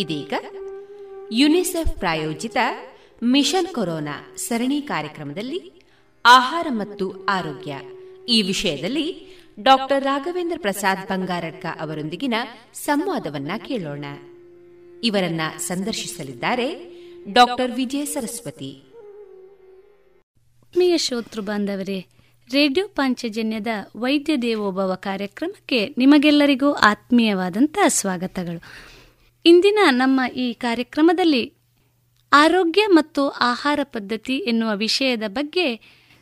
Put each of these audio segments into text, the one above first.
ಇದೀಗ ಯುನಿಸೆಫ್ ಪ್ರಾಯೋಜಿತ mission corona ಸರಣಿ ಕಾರ್ಯಕ್ರಮದಲ್ಲಿ ಆಹಾರ ಮತ್ತು ಆರೋಗ್ಯ. ಈ ವಿಷಯದಲ್ಲಿ ಡಾಕ್ಟರ್ ರಾಘವೇಂದ್ರ ಪ್ರಸಾದ್ ಬಂಗಾರಡ್ಕ ಅವರೊಂದಿಗಿನ ಸಂವಾದವನ್ನ ಕೇಳೋಣ. ಇವರನ್ನ ಸಂದರ್ಶಿಸಲಿದ್ದಾರೆ ಡಾಕ್ಟರ್ ವಿಜಯ ಸರಸ್ವತಿ. ಆತ್ಮೀಯ ಶ್ರೋತೃ ಬಾಂಧವರೇ, ರೇಡಿಯೋ ಪಾಂಚಜನ್ಯದ ವೈದ್ಯ ದೇವೋಭವ ಕಾರ್ಯಕ್ರಮಕ್ಕೆ ನಿಮಗೆಲ್ಲರಿಗೂ ಆತ್ಮೀಯವಾದಂತಹ ಸ್ವಾಗತಗಳು. ಇಂದಿನ ನಮ್ಮ ಈ ಕಾರ್ಯಕ್ರಮದಲ್ಲಿ ಆರೋಗ್ಯ ಮತ್ತು ಆಹಾರ ಪದ್ಧತಿ ಎನ್ನುವ ವಿಷಯದ ಬಗ್ಗೆ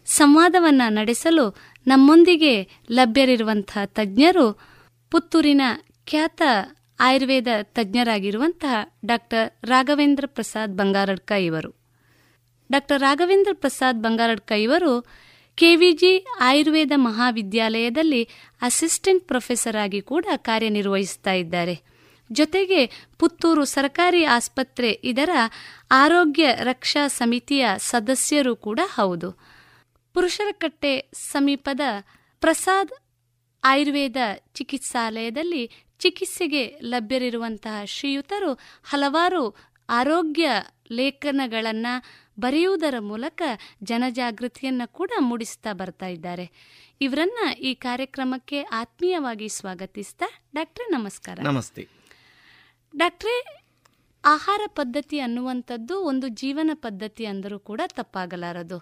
ಸಂವಾದವನ್ನು ನಡೆಸಲು ನಮ್ಮೊಂದಿಗೆ ಲಭ್ಯರಿರುವಂತಹ ತಜ್ಞರು ಪುತ್ತೂರಿನ ಖ್ಯಾತ ಆಯುರ್ವೇದ ತಜ್ಞರಾಗಿರುವಂತಹ ಡಾಕ್ಟರ್ ರಾಘವೇಂದ್ರ ಪ್ರಸಾದ್ ಬಂಗಾರಡ್ಕ ಇವರು. ಡಾಕ್ಟರ್ ರಾಘವೇಂದ್ರ ಪ್ರಸಾದ್ ಬಂಗಾರಡ್ಕ ಇವರು ಕೆವಿಜಿ ಆಯುರ್ವೇದ ಮಹಾವಿದ್ಯಾಲಯದಲ್ಲಿ ಅಸಿಸ್ಟೆಂಟ್ ಪ್ರೊಫೆಸರ್ ಆಗಿ ಕೂಡ ಕಾರ್ಯನಿರ್ವಹಿಸ್ತಾ ಇದ್ದಾರೆ. ಜೊತೆಗೆ ಪುತ್ತೂರು ಸರ್ಕಾರಿ ಆಸ್ಪತ್ರೆ ಇದರ ಆರೋಗ್ಯ ರಕ್ಷಾ ಸಮಿತಿಯ ಸದಸ್ಯರು ಕೂಡ ಹೌದು. ಪುರುಷರಕಟ್ಟೆ ಸಮೀಪದ ಪ್ರಸಾದ್ ಆಯುರ್ವೇದ ಚಿಕಿತ್ಸಾಲಯದಲ್ಲಿ ಚಿಕಿತ್ಸೆಗೆ ಲಭ್ಯರಿರುವಂತಹ ಶ್ರೀಯುತರು ಹಲವಾರು ಆರೋಗ್ಯ ಲೇಖನಗಳನ್ನು ಬರೆಯುವುದರ ಮೂಲಕ ಜನಜಾಗೃತಿಯನ್ನು ಕೂಡ ಮೂಡಿಸ್ತಾ ಬರ್ತಾ ಇದ್ದಾರೆ. ಇವರನ್ನ ಈ ಕಾರ್ಯಕ್ರಮಕ್ಕೆ ಆತ್ಮೀಯವಾಗಿ ಸ್ವಾಗತಿಸ್ತಾ ಡಾಕ್ಟರ್ ನಮಸ್ಕಾರ. ನಮಸ್ತೆ. ಡಾಕ್ಟ್ರೇ, ಆಹಾರ ಪದ್ಧತಿ ಅನ್ನುವಂಥದ್ದು ಒಂದು ಜೀವನ ಪದ್ಧತಿ ಅಂದರೂ ಕೂಡ ತಪ್ಪಾಗಲಾರದು.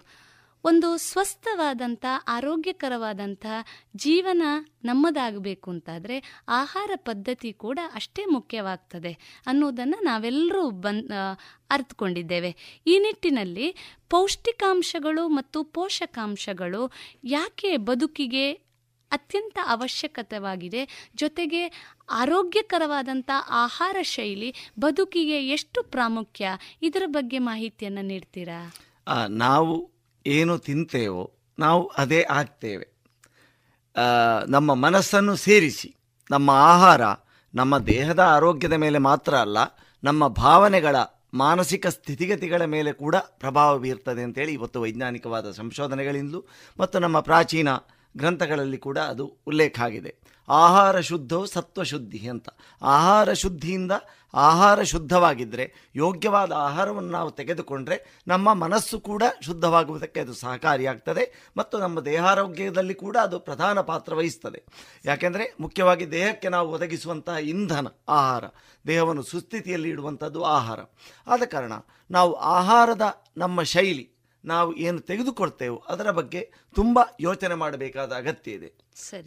ಒಂದು ಸ್ವಸ್ಥವಾದಂಥ, ಆರೋಗ್ಯಕರವಾದಂಥ ಜೀವನ ನಮ್ಮದಾಗಬೇಕು ಅಂತಾದರೆ ಆಹಾರ ಪದ್ಧತಿ ಕೂಡ ಅಷ್ಟೇ ಮುಖ್ಯವಾಗ್ತದೆ ಅನ್ನೋದನ್ನು ನಾವೆಲ್ಲರೂ ಬಂದ್ ಅರ್ಥಕೊಂಡಿದ್ದೇವೆ ಈ ನಿಟ್ಟಿನಲ್ಲಿ ಪೌಷ್ಟಿಕಾಂಶಗಳು ಮತ್ತು ಪೋಷಕಾಂಶಗಳು ಯಾಕೆ ಬದುಕಿಗೆ ಅತ್ಯಂತ ಅವಶ್ಯಕತೆವಾಗಿದೆ. ಜೊತೆಗೆ ಆರೋಗ್ಯಕರವಾದಂಥ ಆಹಾರ ಶೈಲಿ, ಬದುಕಿಗೆ ಎಷ್ಟು ಪ್ರಾಮುಖ್ಯ? ಇದರ ಬಗ್ಗೆ ಮಾಹಿತಿಯನ್ನು ನೀಡ್ತೀರಾ? ನಾವು ಏನು ತಿಂತೇವೋ, ನಾವು ಅದೇ ಆಗ್ತೇವೆ. ನಮ್ಮ ಮನಸ್ಸನ್ನು ಸೇರಿಸಿ, ನಮ್ಮ ಆಹಾರ ನಮ್ಮ ದೇಹದ ಆರೋಗ್ಯದ ಮೇಲೆ ಮಾತ್ರ ಅಲ್ಲ, ನಮ್ಮ ಭಾವನೆಗಳ ಮಾನಸಿಕ ಸ್ಥಿತಿಗತಿಗಳ ಮೇಲೆ ಕೂಡ ಪ್ರಭಾವ ಬೀರ್ತದೆ ಅಂತೇಳಿ ಇವತ್ತು ವೈಜ್ಞಾನಿಕವಾದ ಸಂಶೋಧನೆಗಳಿಂದಲೂ ಮತ್ತು ನಮ್ಮ ಪ್ರಾಚೀನ ಗ್ರಂಥಗಳಲ್ಲಿ ಕೂಡ ಅದು ಉಲ್ಲೇಖ ಆಗಿದೆ. ಆಹಾರ ಶುದ್ಧವು ಸತ್ವಶುದ್ಧಿ ಅಂತ. ಆಹಾರ ಶುದ್ಧಿಯಿಂದ ಆಹಾರ ಶುದ್ಧವಾಗಿದ್ದರೆ ಯೋಗ್ಯವಾದ ಆಹಾರವನ್ನು ನಾವು ತೆಗೆದುಕೊಂಡ್ರೆ ನಮ್ಮ ಮನಸ್ಸು ಕೂಡ ಶುದ್ಧವಾಗುವುದಕ್ಕೆ ಅದು ಸಹಕಾರಿಯಾಗ್ತದೆ ಮತ್ತು ನಮ್ಮ ದೇಹಾರೋಗ್ಯದಲ್ಲಿ ಕೂಡ ಅದು ಪ್ರಧಾನ ಪಾತ್ರ ವಹಿಸ್ತದೆ. ಯಾಕೆಂದರೆ ಮುಖ್ಯವಾಗಿ ದೇಹಕ್ಕೆ ನಾವು ಒದಗಿಸುವಂತಹ ಇಂಧನ ಆಹಾರ, ದೇಹವನ್ನು ಸುಸ್ಥಿತಿಯಲ್ಲಿ ಇಡುವಂಥದ್ದು ಆಹಾರ. ಆದ ಕಾರಣ ನಾವು ಆಹಾರದ ನಮ್ಮ ಶೈಲಿ ನಾವು ಏನು ತೆಗೆದುಕೊಳ್ತೇವೋ ಅದರ ಬಗ್ಗೆ ತುಂಬ ಯೋಚನೆ ಮಾಡಬೇಕಾದ ಅಗತ್ಯ ಇದೆ.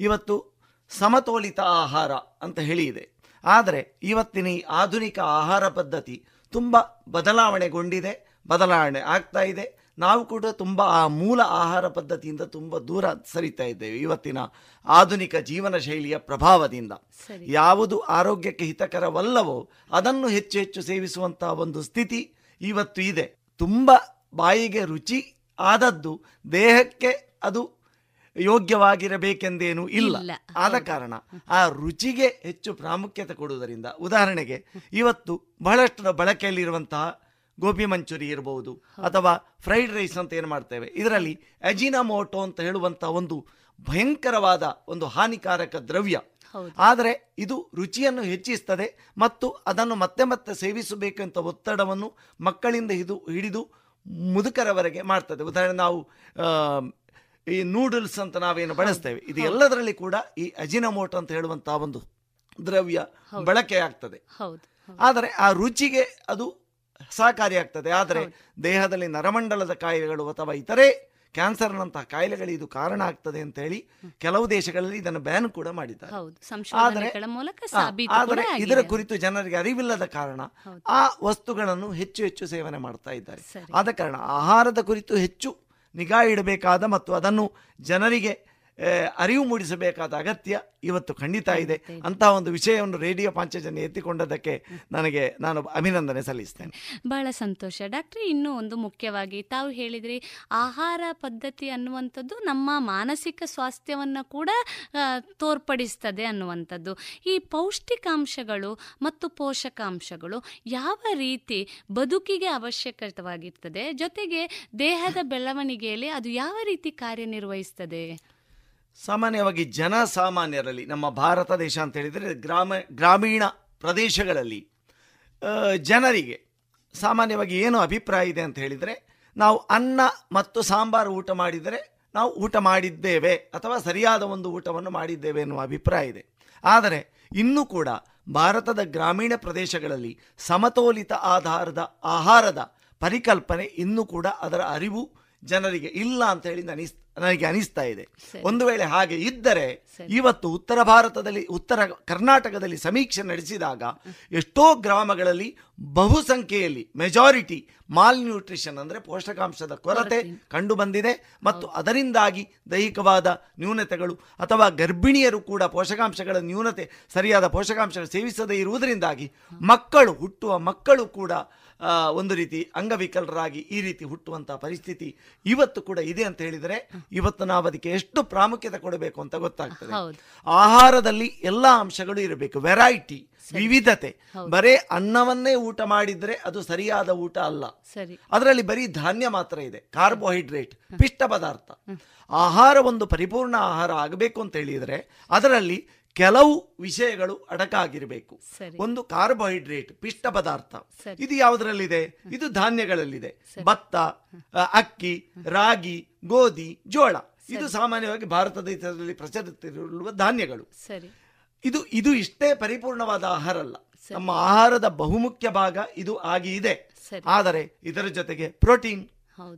ಇವತ್ತು ಸಮತೋಲಿತ ಆಹಾರ ಅಂತ ಹೇಳಿ ಇದೆ. ಆದರೆ ಇವತ್ತಿನ ಈ ಆಧುನಿಕ ಆಹಾರ ಪದ್ಧತಿ ತುಂಬ ಬದಲಾವಣೆಗೊಂಡಿದೆ ಬದಲಾವಣೆ ಆಗ್ತಾ ಇದೆ. ನಾವು ಕೂಡ ತುಂಬ ಆ ಮೂಲ ಆಹಾರ ಪದ್ಧತಿಯಿಂದ ತುಂಬ ದೂರ ಸರಿತಾ ಇದ್ದೇವೆ ಇವತ್ತಿನ ಆಧುನಿಕ ಜೀವನ ಶೈಲಿಯ ಪ್ರಭಾವದಿಂದ. ಯಾವುದು ಆರೋಗ್ಯಕ್ಕೆ ಹಿತಕರವಲ್ಲವೋ ಅದನ್ನು ಹೆಚ್ಚು ಹೆಚ್ಚು ಸೇವಿಸುವಂತಹ ಒಂದು ಸ್ಥಿತಿ ಇವತ್ತು ಇದೆ. ತುಂಬ ಬಾಯಿಗೆ ರುಚಿ ಆದದ್ದು ದೇಹಕ್ಕೆ ಅದು ಯೋಗ್ಯವಾಗಿರಬೇಕೆಂದೇನೂ ಇಲ್ಲ. ಆದ ಕಾರಣ ಆ ರುಚಿಗೆ ಹೆಚ್ಚು ಪ್ರಾಮುಖ್ಯತೆ ಕೊಡುವುದರಿಂದ ಉದಾಹರಣೆಗೆ ಇವತ್ತು ಬಹಳಷ್ಟು ಬಳಕೆಯಲ್ಲಿರುವಂತಹ ಗೋಬಿ ಮಂಚೂರಿ ಇರಬಹುದು ಅಥವಾ ಫ್ರೈಡ್ ರೈಸ್ ಅಂತ ಏನು ಮಾಡ್ತೇವೆ ಇದರಲ್ಲಿ ಅಜಿನಮೋಟೋ ಅಂತ ಹೇಳುವಂತಹ ಒಂದು ಭಯಂಕರವಾದ ಒಂದು ಹಾನಿಕಾರಕ ದ್ರವ್ಯ. ಆದರೆ ಇದು ರುಚಿಯನ್ನು ಹೆಚ್ಚಿಸ್ತದೆ ಮತ್ತು ಅದನ್ನು ಮತ್ತೆ ಮತ್ತೆ ಸೇವಿಸಬೇಕಂತ ಒತ್ತಡವನ್ನು ಮಕ್ಕಳಿಂದ ಇದು ಹಿಡಿದು ಮುದುಕರವರೆಗೆ ಮಾಡ್ತದೆ. ಉದಾಹರಣೆ ನಾವು ಈ ನೂಡಲ್ಸ್ ಅಂತ ನಾವೇನು ಬಳಸ್ತೇವೆ. ಇದು ಎಲ್ಲದರಲ್ಲಿ ಕೂಡ ಈ ಅಜಿನಮೋಟೋ ಅಂತ ಹೇಳುವಂತಹ ಒಂದು ದ್ರವ್ಯ ಬಳಕೆ ಆಗ್ತದೆ. ಆದರೆ ಆ ರುಚಿಗೆ ಅದು ಸಹಕಾರಿಯಾಗ್ತದೆ ಆದರೆ ದೇಹದಲ್ಲಿ ನರಮಂಡಲದ ಕಾಯಿಲೆಗಳು ಅಥವಾ ಇತರೆ ಕ್ಯಾನ್ಸರ್ನಂತಹ ಕಾಯಿಲೆಗಳು ಇದು ಕಾರಣ ಆಗ್ತದೆ ಅಂತ ಹೇಳಿ ಕೆಲವು ದೇಶಗಳಲ್ಲಿ ಇದನ್ನು ಬ್ಯಾನ್ ಕೂಡ ಮಾಡಿದ್ದಾರೆ. ಆದರೆ ಇದರ ಕುರಿತು ಜನರಿಗೆ ಅರಿವಿಲ್ಲದ ಕಾರಣ ಆ ವಸ್ತುಗಳನ್ನು ಹೆಚ್ಚು ಹೆಚ್ಚು ಸೇವನೆ ಮಾಡ್ತಾ ಇದ್ದಾರೆ. ಆದ ಕಾರಣ ಆಹಾರದ ಕುರಿತು ಹೆಚ್ಚು ನಿಗಾ ಇಡಬೇಕಾದ ಮತ್ತು ಅದನ್ನು ಜನರಿಗೆ ಅರಿವು ಮೂಡಿಸಬೇಕಾದ ಅಗತ್ಯ ಇವತ್ತು ಖಂಡಿತ ಇದೆ. ಅಂತಹ ಒಂದು ವಿಷಯವನ್ನು ರೇಡಿಯೋ ಪಾಂಚಜನ್ಯ ಎತ್ತಿಕೊಂಡದಕ್ಕೆ ನನಗೆ ನಾನು ಅಭಿನಂದನೆ ಸಲ್ಲಿಸ್ತೇನೆ. ಬಹಳ ಸಂತೋಷ. ಡಾಕ್ಟ್ರಿ ಇನ್ನೂ ಒಂದು ಮುಖ್ಯವಾಗಿ ತಾವು ಹೇಳಿದ್ರಿ ಆಹಾರ ಪದ್ಧತಿ ಅನ್ನುವಂಥದ್ದು ನಮ್ಮ ಮಾನಸಿಕ ಸ್ವಾಸ್ಥ್ಯವನ್ನು ಕೂಡ ತೋರ್ಪಡಿಸ್ತದೆ ಅನ್ನುವಂಥದ್ದು. ಈ ಪೌಷ್ಟಿಕಾಂಶಗಳು ಮತ್ತು ಪೋಷಕಾಂಶಗಳು ಯಾವ ರೀತಿ ಬದುಕಿಗೆ ಅವಶ್ಯಕವಾಗಿರ್ತದೆ ಜೊತೆಗೆ ದೇಹದ ಬೆಳವಣಿಗೆಯಲ್ಲಿ ಅದು ಯಾವ ರೀತಿ ಕಾರ್ಯನಿರ್ವಹಿಸ್ತದೆ? ಸಾಮಾನ್ಯವಾಗಿ ಜನಸಾಮಾನ್ಯರಲ್ಲಿ ನಮ್ಮ ಭಾರತ ದೇಶ ಅಂತ ಹೇಳಿದರೆ ಗ್ರಾಮ, ಗ್ರಾಮೀಣ ಪ್ರದೇಶಗಳಲ್ಲಿ ಜನರಿಗೆ ಸಾಮಾನ್ಯವಾಗಿ ಏನು ಅಭಿಪ್ರಾಯ ಇದೆ ಅಂತ ಹೇಳಿದರೆ, ನಾವು ಅನ್ನ ಮತ್ತು ಸಾಂಬಾರು ಊಟ ಮಾಡಿದರೆ ನಾವು ಊಟ ಮಾಡಿದ್ದೇವೆ ಅಥವಾ ಸರಿಯಾದ ಒಂದು ಊಟವನ್ನು ಮಾಡಿದ್ದೇವೆ ಎನ್ನುವ ಅಭಿಪ್ರಾಯ ಇದೆ. ಆದರೆ ಇನ್ನೂ ಕೂಡ ಭಾರತದ ಗ್ರಾಮೀಣ ಪ್ರದೇಶಗಳಲ್ಲಿ ಸಮತೋಲಿತ ಆಧಾರದ, ಆಹಾರದ ಪರಿಕಲ್ಪನೆ ಇನ್ನೂ ಕೂಡ ಅದರ ಅರಿವು ಜನರಿಗೆ ಇಲ್ಲ ಅಂತ ಹೇಳಿ ಅನಿಸ್ ನನಗೆ ಅನಿಸ್ತಾ ಇದೆ. ಒಂದು ವೇಳೆ ಹಾಗೆ ಇದ್ದರೆ ಇವತ್ತು ಉತ್ತರ ಭಾರತದಲ್ಲಿ ಉತ್ತರ ಕರ್ನಾಟಕದಲ್ಲಿ ಸಮೀಕ್ಷೆ ನಡೆಸಿದಾಗ ಎಷ್ಟೋ ಗ್ರಾಮಗಳಲ್ಲಿ ಬಹುಸಂಖ್ಯೆಯಲ್ಲಿ ಮೆಜಾರಿಟಿ ಮಾಲ್ ನ್ಯೂಟ್ರಿಷನ್ ಅಂದರೆ ಪೋಷಕಾಂಶದ ಕೊರತೆ ಕಂಡು ಬಂದಿದೆ ಮತ್ತು ಅದರಿಂದಾಗಿ ದೈಹಿಕವಾದ ನ್ಯೂನತೆಗಳು ಅಥವಾ ಗರ್ಭಿಣಿಯರು ಕೂಡ ಪೋಷಕಾಂಶಗಳ ನ್ಯೂನತೆ ಸರಿಯಾದ ಪೋಷಕಾಂಶಗಳು ಸೇವಿಸದೇ ಇರುವುದರಿಂದಾಗಿ ಮಕ್ಕಳು ಹುಟ್ಟುವ ಮಕ್ಕಳು ಕೂಡ ಒಂದು ರೀತಿ ಅಂಗವಿಕಲರಾಗಿ ಈ ರೀತಿ ಹುಟ್ಟುವಂಥ ಪರಿಸ್ಥಿತಿ ಇವತ್ತು ಕೂಡ ಇದೆ ಅಂತ ಹೇಳಿದರೆ ಇವತ್ತು ನಾವು ಅದಕ್ಕೆ ಎಷ್ಟು ಪ್ರಾಮುಖ್ಯತೆ ಕೊಡಬೇಕು ಅಂತ ಗೊತ್ತಾಗ್ತದೆ. ಆಹಾರದಲ್ಲಿ ಎಲ್ಲ ಅಂಶಗಳು ಇರಬೇಕು. ವೆರೈಟಿ ವಿವಿಧತೆ. ಬರೇ ಅನ್ನವನ್ನೇ ಊಟ ಮಾಡಿದ್ರೆ ಅದು ಸರಿಯಾದ ಊಟ ಅಲ್ಲ. ಅದರಲ್ಲಿ ಬರೀ ಧಾನ್ಯ ಮಾತ್ರ ಇದೆ. ಕಾರ್ಬೋಹೈಡ್ರೇಟ್ ಪಿಷ್ಟ ಪದಾರ್ಥ ಆಹಾರ ಒಂದು ಪರಿಪೂರ್ಣ ಆಹಾರ ಆಗಬೇಕು ಅಂತ ಹೇಳಿದರೆ ಅದರಲ್ಲಿ ಕೆಲವು ವಿಷಯಗಳು ಅಡಕಾಗಿರಬೇಕು. ಒಂದು ಕಾರ್ಬೋಹೈಡ್ರೇಟ್ ಪಿಷ್ಟ ಪದಾರ್ಥ. ಇದು ಯಾವುದರಲ್ಲಿದೆ? ಇದು ಧಾನ್ಯಗಳಲ್ಲಿದೆ. ಭತ್ತ ಅಕ್ಕಿ ರಾಗಿ ಗೋಧಿ ಜೋಳ. ಇದು ಸಾಮಾನ್ಯವಾಗಿ ಭಾರತ ದೇಶದಲ್ಲಿ ಪ್ರಚಲಿತ ಧಾನ್ಯಗಳು. ಇದು ಇದು ಇಷ್ಟೇ ಪರಿಪೂರ್ಣವಾದ ಆಹಾರ ಅಲ್ಲ. ನಮ್ಮ ಆಹಾರದ ಬಹುಮುಖ್ಯ ಭಾಗ ಇದು ಆಗಿ ಇದೆ. ಆದರೆ ಇದರ ಜೊತೆಗೆ ಪ್ರೋಟೀನ್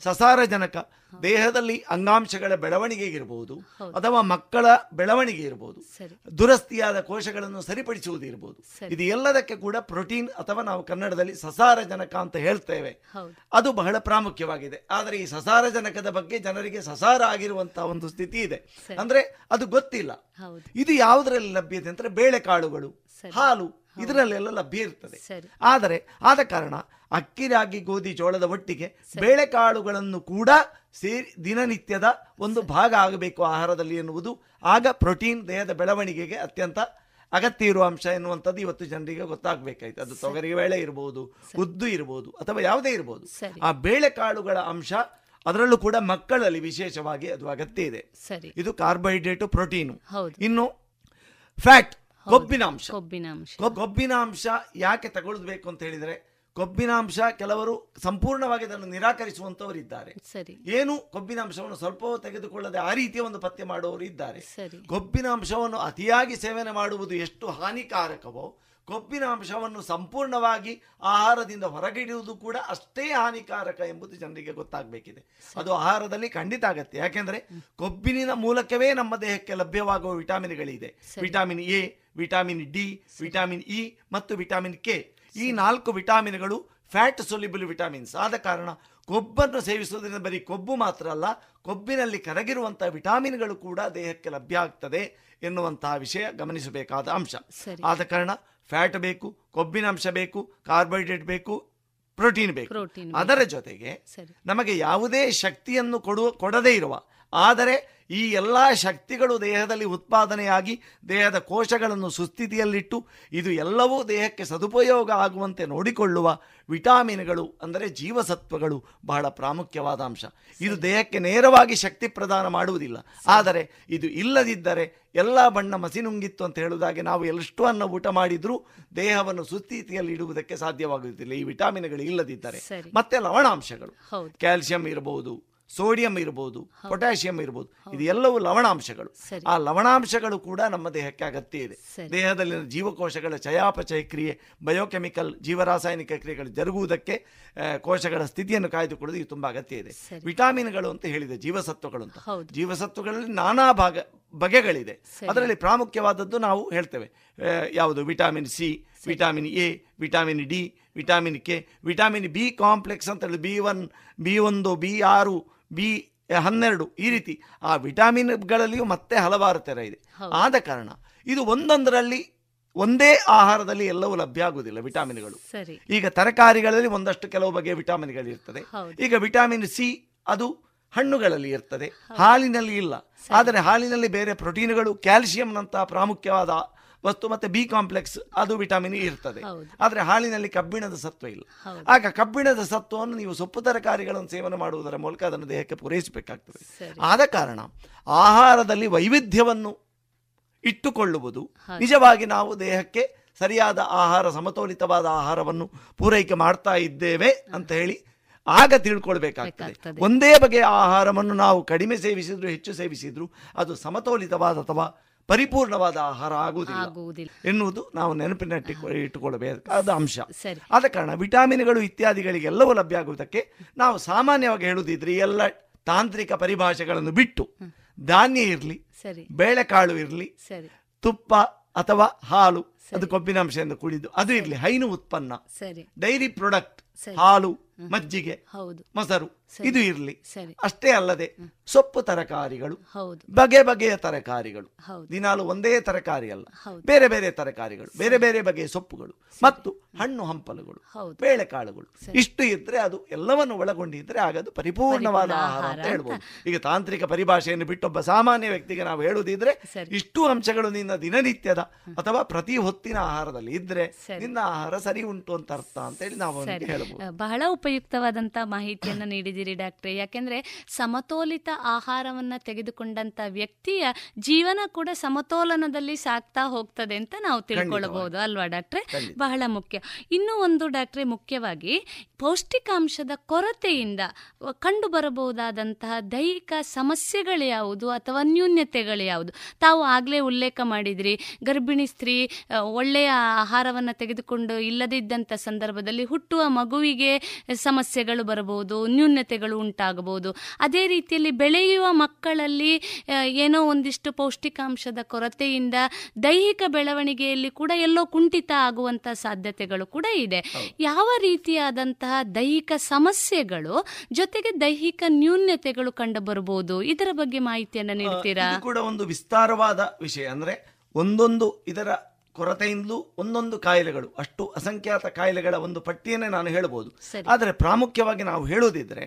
ಸಸಾರಜನಕ ದೇಹದಲ್ಲಿ ಅಂಗಾಂಶಗಳ ಬೆಳವಣಿಗೆ ಇರಬಹುದು ಅಥವಾ ಮಕ್ಕಳ ಬೆಳವಣಿಗೆ ಇರಬಹುದು ದುರಸ್ತಿಯಾದ ಕೋಶಗಳನ್ನು ಸರಿಪಡಿಸುವುದು ಇರಬಹುದು ಇದು ಎಲ್ಲದಕ್ಕೆ ಕೂಡ ಪ್ರೋಟೀನ್ ಅಥವಾ ನಾವು ಕನ್ನಡದಲ್ಲಿ ಸಸಾರಜನಕ ಅಂತ ಹೇಳ್ತೇವೆ. ಅದು ಬಹಳ ಪ್ರಾಮುಖ್ಯವಾಗಿದೆ. ಆದರೆ ಈ ಸಸಾರಜನಕದ ಬಗ್ಗೆ ಜನರಿಗೆ ಸಸಾರ ಆಗಿರುವಂತಹ ಒಂದು ಸ್ಥಿತಿ ಇದೆ. ಅಂದ್ರೆ ಅದು ಗೊತ್ತಿಲ್ಲ. ಇದು ಯಾವುದರಲ್ಲಿ ಲಭ್ಯತೆ ಅಂದ್ರೆ ಬೇಳೆಕಾಳುಗಳು ಹಾಲು ಇದರಲ್ಲೆಲ್ಲ ಲಭ್ಯ ಇರ್ತದೆ. ಆದರೆ ಆದ ಕಾರಣ ಅಕ್ಕಿ ರಾಗಿ ಗೋಧಿ ಜೋಳದ ಒಟ್ಟಿಗೆ ಬೇಳೆಕಾಳುಗಳನ್ನು ಕೂಡ ಸೇರಿ ದಿನನಿತ್ಯದ ಒಂದು ಭಾಗ ಆಗಬೇಕು ಆಹಾರದಲ್ಲಿ ಎನ್ನುವುದು. ಆಗ ಪ್ರೋಟೀನ್ ದೇಹದ ಬೆಳವಣಿಗೆಗೆ ಅತ್ಯಂತ ಅಗತ್ಯ ಇರುವ ಅಂಶ ಎನ್ನುವಂಥದ್ದು ಇವತ್ತು ಜನರಿಗೆ ಗೊತ್ತಾಗಬೇಕಾಯ್ತು. ಅದು ತೊಗರಿ ಬೇಳೆ ಇರಬಹುದು ಉದ್ದು ಇರಬಹುದು ಅಥವಾ ಯಾವುದೇ ಇರಬಹುದು ಆ ಬೇಳೆಕಾಳುಗಳ ಅಂಶ ಅದರಲ್ಲೂ ಕೂಡ ಮಕ್ಕಳಲ್ಲಿ ವಿಶೇಷವಾಗಿ ಅದು ಅಗತ್ಯ ಇದೆ. ಇದು ಕಾರ್ಬೋಹೈಡ್ರೇಟ್ ಪ್ರೋಟೀನು. ಇನ್ನು ಫ್ಯಾಟ್ ಕೊಬ್ಬಿನಾಂಶ ಕೊಬ್ಬಿನಾಂಶ ಕೊಬ್ಬಿನಾಂಶ ಯಾಕೆ ತಗೊಳ್ಬೇಕು ಅಂತ ಹೇಳಿದ್ರೆ ಕೊಬ್ಬಿನಾಂಶ ಕೆಲವರು ಸಂಪೂರ್ಣವಾಗಿ ಅದನ್ನು ನಿರಾಕರಿಸುವಂತವರು ಇದ್ದಾರೆ ಏನು ಕೊಬ್ಬಿನಾಂಶವನ್ನು ಸ್ವಲ್ಪ ತೆಗೆದುಕೊಳ್ಳದೆ ಆ ರೀತಿಯ ಒಂದು ಪತ್ತೆ ಮಾಡುವವರು ಇದ್ದಾರೆ. ಕೊಬ್ಬಿನಾಂಶವನ್ನು ಅತಿಯಾಗಿ ಸೇವನೆ ಮಾಡುವುದು ಎಷ್ಟು ಹಾನಿಕಾರಕವೋ ಕೊಬ್ಬಿನಾಂಶವನ್ನು ಸಂಪೂರ್ಣವಾಗಿ ಆಹಾರದಿಂದ ಹೊರಗಿಡುವುದು ಕೂಡ ಅಷ್ಟೇ ಹಾನಿಕಾರಕ ಎಂಬುದು ಜನರಿಗೆ ಗೊತ್ತಾಗಬೇಕಿದೆ. ಅದು ಆಹಾರದಲ್ಲಿ ಖಂಡಿತ ಆಗತ್ತೆ. ಯಾಕೆಂದ್ರೆ ಕೊಬ್ಬಿನ ಮೂಲಕವೇ ನಮ್ಮ ದೇಹಕ್ಕೆ ಲಭ್ಯವಾಗುವ ವಿಟಾಮಿನ್ಗಳಿದೆ. Vitamin A vitamin D vitamin E ಮತ್ತು ವಿಟಾಮಿನ್ ಕೆ. ಈ ನಾಲ್ಕು ವಿಟಾಮಿನ್ಗಳು ಫ್ಯಾಟ್ ಸೊಲ್ಯುಬಲ್ ವಿಟಾಮಿನ್ಸ್. ಆದ ಕಾರಣ ಕೊಬ್ಬನ್ನು ಸೇವಿಸುವುದರಿಂದ ಬರೀ ಕೊಬ್ಬು ಮಾತ್ರ ಅಲ್ಲ ಕೊಬ್ಬಿನಲ್ಲಿ ಕರಗಿರುವಂತಹ ವಿಟಾಮಿನ್ಗಳು ಕೂಡ ದೇಹಕ್ಕೆ ಲಭ್ಯ ಆಗ್ತದೆ ಎನ್ನುವಂತಹ ವಿಷಯ ಗಮನಿಸಬೇಕಾದ ಅಂಶ. ಆದ ಕಾರಣ ಫ್ಯಾಟ್ ಬೇಕು ಕೊಬ್ಬಿನ ಅಂಶ ಬೇಕು ಕಾರ್ಬೋಹೈಡ್ರೇಟ್ ಬೇಕು ಪ್ರೋಟೀನ್ ಬೇಕು. ಅದರ ಜೊತೆಗೆ ನಮಗೆ ಯಾವುದೇ ಶಕ್ತಿಯನ್ನು ಕೊಡುವ ಕೊಡದೇ ಇರುವ ಆದರೆ ಈ ಎಲ್ಲ ಶಕ್ತಿಗಳು ದೇಹದಲ್ಲಿ ಉತ್ಪಾದನೆಯಾಗಿ ದೇಹದ ಕೋಶಗಳನ್ನು ಸುಸ್ಥಿತಿಯಲ್ಲಿಟ್ಟು ಇದು ಎಲ್ಲವೂ ದೇಹಕ್ಕೆ ಸದುಪಯೋಗ ಆಗುವಂತೆ ನೋಡಿಕೊಳ್ಳುವ ವಿಟಾಮಿನ್ಗಳು ಅಂದರೆ ಜೀವಸತ್ವಗಳು ಬಹಳ ಪ್ರಾಮುಖ್ಯವಾದ ಅಂಶ. ಇದು ದೇಹಕ್ಕೆ ನೇರವಾಗಿ ಶಕ್ತಿ ಪ್ರದಾನ ಮಾಡುವುದಿಲ್ಲ. ಆದರೆ ಇದು ಇಲ್ಲದಿದ್ದರೆ ಎಲ್ಲ ಬಣ್ಣ ಮಸಿನುಂಗಿತ್ತು ಅಂತ ಹೇಳುವುದಾಗಿ ನಾವು ಎಷ್ಟು ಅನ್ನ ಊಟ ಮಾಡಿದರೂ ದೇಹವನ್ನು ಸುಸ್ಥಿತಿಯಲ್ಲಿ ಇಡುವುದಕ್ಕೆ ಸಾಧ್ಯವಾಗುವುದಿಲ್ಲ. ಈ ವಿಟಾಮಿನ್ಗಳು ಇಲ್ಲದಿದ್ದರೆ. ಮತ್ತೆ ಲವಣಾಂಶಗಳು. ಕ್ಯಾಲ್ಸಿಯಂ ಇರಬಹುದು ಸೋಡಿಯಂ ಇರ್ಬೋದು ಪೊಟ್ಯಾಷಿಯಂ ಇರ್ಬೋದು ಇದೆಲ್ಲವೂ ಲವಣಾಂಶಗಳು. ಆ ಲವಣಾಂಶಗಳು ಕೂಡ ನಮ್ಮ ದೇಹಕ್ಕೆ ಅಗತ್ಯ ಇದೆ. ದೇಹದಲ್ಲಿನ ಜೀವಕೋಶಗಳ ಚಯಾಪಚಯ ಕ್ರಿಯೆ ಬಯೋಕೆಮಿಕಲ್ ಜೀವರಾಸಾಯನಿಕ ಕ್ರಿಯೆಗಳು ಜರುಗುವುದಕ್ಕೆ ಕೋಶಗಳ ಸ್ಥಿತಿಯನ್ನು ಕಾಯ್ದುಕೊಳ್ಳೋದು ಇದು ತುಂಬಾ ಅಗತ್ಯ ಇದೆ. ವಿಟಾಮಿನ್ಗಳು ಅಂತ ಹೇಳಿದೆ ಜೀವಸತ್ವಗಳು ಅಂತ. ಜೀವಸತ್ವಗಳಲ್ಲಿ ನಾನಾ ಭಾಗ ಬಗೆಗಳಿದೆ. ಅದರಲ್ಲಿ ಪ್ರಾಮುಖ್ಯವಾದದ್ದು ನಾವು ಹೇಳ್ತೇವೆ. ಯಾವುದು? Vitamin C vitamin A vitamin D vitamin K vitamin B complex ಅಂತ ಹೇಳಿ ಬಿ ಒನ್ ಬಿ ಒಂದು ಬಿ ಆರು ಬಿ ಹನ್ನೆರಡು ಈ ರೀತಿ. ಆ ವಿಟಾಮಿನ್ಗಳಲ್ಲಿಯೂ ಮತ್ತೆ ಹಲವಾರು ಥರ ಇದೆ. ಆದ ಕಾರಣ ಇದು ಒಂದೊಂದರಲ್ಲಿ ಒಂದೇ ಆಹಾರದಲ್ಲಿ ಎಲ್ಲವೂ ಲಭ್ಯ ಆಗುವುದಿಲ್ಲ ವಿಟಾಮಿನ್ಗಳು. ಈಗ ತರಕಾರಿಗಳಲ್ಲಿ ಒಂದಷ್ಟು ಕೆಲವು ಬಗೆಯ ವಿಟಾಮಿನ್ಗಳು ಇರ್ತದೆ. ಈಗ ವಿಟಾಮಿನ್ ಸಿ ಅದು ಹಣ್ಣುಗಳಲ್ಲಿ ಇರ್ತದೆ. ಹಾಲಿನಲ್ಲಿ ಇಲ್ಲ. ಆದರೆ ಹಾಲಿನಲ್ಲಿ ಬೇರೆ ಪ್ರೋಟೀನ್ಗಳು ಕ್ಯಾಲ್ಸಿಯಂನಂತಹ ಪ್ರಾಮುಖ್ಯವಾದ ವಸ್ತು ಮತ್ತೆ ಬಿ ಕಾಂಪ್ಲೆಕ್ಸ್ ಅದು ವಿಟಮಿನ್ ಇರ್ತದೆ. ಆದರೆ ಹಾಲಿನಲ್ಲಿ ಕಬ್ಬಿಣದ ಸತ್ವ ಇಲ್ಲ. ಆಗ ಕಬ್ಬಿಣದ ಸತ್ವವನ್ನು ನೀವು ಸೊಪ್ಪು ತರಕಾರಿಗಳನ್ನು ಸೇವನೆ ಮಾಡುವುದರ ಮೂಲಕ ಅದನ್ನು ದೇಹಕ್ಕೆ ಪೂರೈಸಬೇಕಾಗ್ತದೆ. ಆದ ಕಾರಣ ಆಹಾರದಲ್ಲಿ ವೈವಿಧ್ಯವನ್ನು ಇಟ್ಟುಕೊಳ್ಳುವುದು ನಿಜವಾಗಿ ನಾವು ದೇಹಕ್ಕೆ ಸರಿಯಾದ ಆಹಾರ ಸಮತೋಲಿತವಾದ ಆಹಾರವನ್ನು ಪೂರೈಕೆ ಮಾಡ್ತಾ ಇದ್ದೇವೆ ಅಂತ ಹೇಳಿ ಆಗ ತಿಳ್ಕೊಳ್ಬೇಕಾಗ್ತದೆ. ಒಂದೇ ಬಗೆಯ ಆಹಾರವನ್ನು ನಾವು ಕಡಿಮೆ ಸೇವಿಸಿದ್ರು ಹೆಚ್ಚು ಸೇವಿಸಿದ್ರು ಅದು ಸಮತೋಲಿತವಾದ ಅಥವಾ ಪರಿಪೂರ್ಣವಾದ ಆಹಾರ ಆಗುವುದಿಲ್ಲ. ಎನ್ನುವುದು ನಾವು ನೆನಪಿನ ಇಟ್ಟುಕೊಳ್ಳಬೇಕಾದ ಅಂಶ. ಆದ ಕಾರಣ ವಿಟಾಮಿನ್ಗಳು ಇತ್ಯಾದಿಗಳಿಗೆಲ್ಲವೂ ಲಭ್ಯ ಆಗುವುದಕ್ಕೆ ನಾವು ಸಾಮಾನ್ಯವಾಗಿ ಹೇಳುವುದಿದ್ರೆ ಎಲ್ಲ ತಾಂತ್ರಿಕ ಪರಿಭಾಷೆಗಳನ್ನು ಬಿಟ್ಟು ಧಾನ್ಯ ಇರಲಿ ಸರಿ. ಬೇಳೆಕಾಳು ಇರಲಿ ಸರಿ. ತುಪ್ಪ ಅಥವಾ ಹಾಲು ಅದು ಕೊಬ್ಬಿನಾಂಶದಿಂದ ಕೂಡಿದ್ದು. ಅದು ಇರಲಿ ಹೈನು ಉತ್ಪನ್ನ. ಸರಿ. ಡೈರಿ ಪ್ರಾಡಕ್ಟ್ ಹಾಲು ಮಜ್ಜಿಗೆ ಹೌದು. ಮೊಸರು. ಸರಿ. ಇದು ಇರಲಿ. ಅಷ್ಟೇ ಅಲ್ಲದೆ ಸೊಪ್ಪು ತರಕಾರಿಗಳು ಬಗೆ ಬಗೆಯ ತರಕಾರಿಗಳು. ದಿನಾಲು ಒಂದೇ ತರಕಾರಿ ಅಲ್ಲ ಬೇರೆ ಬೇರೆ ತರಕಾರಿಗಳು ಬೇರೆ ಬೇರೆ ಬಗೆಯ ಸೊಪ್ಪುಗಳು ಮತ್ತು ಹಣ್ಣು ಹಂಪಲುಗಳು ಬೇಳೆಕಾಳುಗಳು. ಇಷ್ಟು ಇದ್ರೆ ಅದು ಎಲ್ಲವನ್ನು ಒಳಗೊಂಡಿದ್ರೆ ಆಗ ಅದು ಪರಿಪೂರ್ಣವಾದ ಆಹಾರ ಅಂತ ಹೇಳ್ಬೋದು. ಈಗ ತಾಂತ್ರಿಕ ಪರಿಭಾಷೆಯನ್ನು ಬಿಟ್ಟು ಒಬ್ಬ ಸಾಮಾನ್ಯ ವ್ಯಕ್ತಿಗೆ ನಾವು ಹೇಳುದಿದ್ರೆ. ಇಷ್ಟು ಅಂಶಗಳು ನಿನ್ನ ದಿನನಿತ್ಯದ ಅಥವಾ ಪ್ರತಿ ಹೊತ್ತಿನ ಆಹಾರದಲ್ಲಿ ಇದ್ರೆ. ನಿನ್ನ ಆಹಾರ ಸರಿ ಉಂಟು ಅಂತ ಅರ್ಥ ಅಂತ ಹೇಳಿ ನಾವು ಹೇಳ್ಬೋದು. ಹೇಳಬಹುದು ಬಹಳ ಉಪಯುಕ್ತವಾದಂತ ಮಾಹಿತಿಯನ್ನು ನೀಡಿದಿರಿ ಡಾಕ್ಟ್ರೆ. ಯಾಕೆಂದ್ರೆ ಸಮತೋಲಿತ ಆಹಾರವನ್ನ ತೆಗೆದುಕೊಂಡಂತ ವ್ಯಕ್ತಿಯ ಜೀವನ ಕೂಡ ಸಮತೋಲನದಲ್ಲಿ ಸಾಗ್ತಾ ಹೋಗ್ತದೆ ಅಂತ ನಾವು ತಿಳ್ಕೊಳ್ಳಬಹುದು ಅಲ್ವಾ ಡಾಕ್ಟ್ರೆ? ಬಹಳ ಮುಖ್ಯ. ಇನ್ನೂ ಒಂದು ಡಾಕ್ಟ್ರೆ ಮುಖ್ಯವಾಗಿ ಪೌಷ್ಟಿಕಾಂಶದ ಕೊರತೆಯಿಂದ ಕಂಡು ಬರಬಹುದಾದಂತಹ ದೈಹಿಕ ಸಮಸ್ಯೆಗಳು ಯಾವುದು ಅಥವಾ ನ್ಯೂನ್ಯತೆಗಳು ಯಾವುದು? ತಾವು ಆಗಲೇ ಉಲ್ಲೇಖ ಮಾಡಿದ್ರಿ ಗರ್ಭಿಣಿ ಸ್ತ್ರೀ ಒಳ್ಳೆಯ ಆಹಾರವನ್ನು ತೆಗೆದುಕೊಂಡು ಇಲ್ಲದಿದ್ದಂಥ ಸಂದರ್ಭದಲ್ಲಿ ಹುಟ್ಟುವ ಮಗುವಿಗೆ ಸಮಸ್ಯೆಗಳು ಬರಬಹುದು ನ್ಯೂನ್ಯತೆಗಳು ಉಂಟಾಗಬಹುದು. ಅದೇ ರೀತಿಯಲ್ಲಿ ಬೆಳೆಯುವ ಮಕ್ಕಳಲ್ಲಿ ಏನೋ ಒಂದಿಷ್ಟು ಪೌಷ್ಟಿಕಾಂಶದ ಕೊರತೆಯಿಂದ ದೈಹಿಕ ಬೆಳವಣಿಗೆಯಲ್ಲಿ ಕೂಡ ಎಲ್ಲೋ ಕುಂಠಿತ ಆಗುವಂತಹ ಸಾಧ್ಯತೆಗಳು ಕೂಡ ಇದೆ. ಯಾವ ರೀತಿಯಾದಂತಹ ದೈಹಿಕ ಸಮಸ್ಯೆಗಳು ಜೊತೆಗೆ ದೈಹಿಕ ನ್ಯೂನ್ಯತೆಗಳು ಕಂಡು ಬರಬಹುದು ಇದರ ಬಗ್ಗೆ ಮಾಹಿತಿಯನ್ನು ನೀಡ್ತೀರಾ? ಕೂಡ ಒಂದು ವಿಸ್ತಾರವಾದ ವಿಷಯ. ಅಂದ್ರೆ ಒಂದೊಂದು ಇದರ ಕೊರತೆಯಿಂದಲೂ ಒಂದೊಂದು ಕಾಯಿಲೆಗಳು ಅಷ್ಟು ಅಸಂಖ್ಯಾತ ಕಾಯಿಲೆಗಳ ಒಂದು ಪಟ್ಟಿಯನ್ನೇ ನಾನು ಹೇಳಬಹುದು ಆದರೆ ಪ್ರಾಮುಖ್ಯವಾಗಿ ನಾವು ಹೇಳುವುದಿದ್ರೆ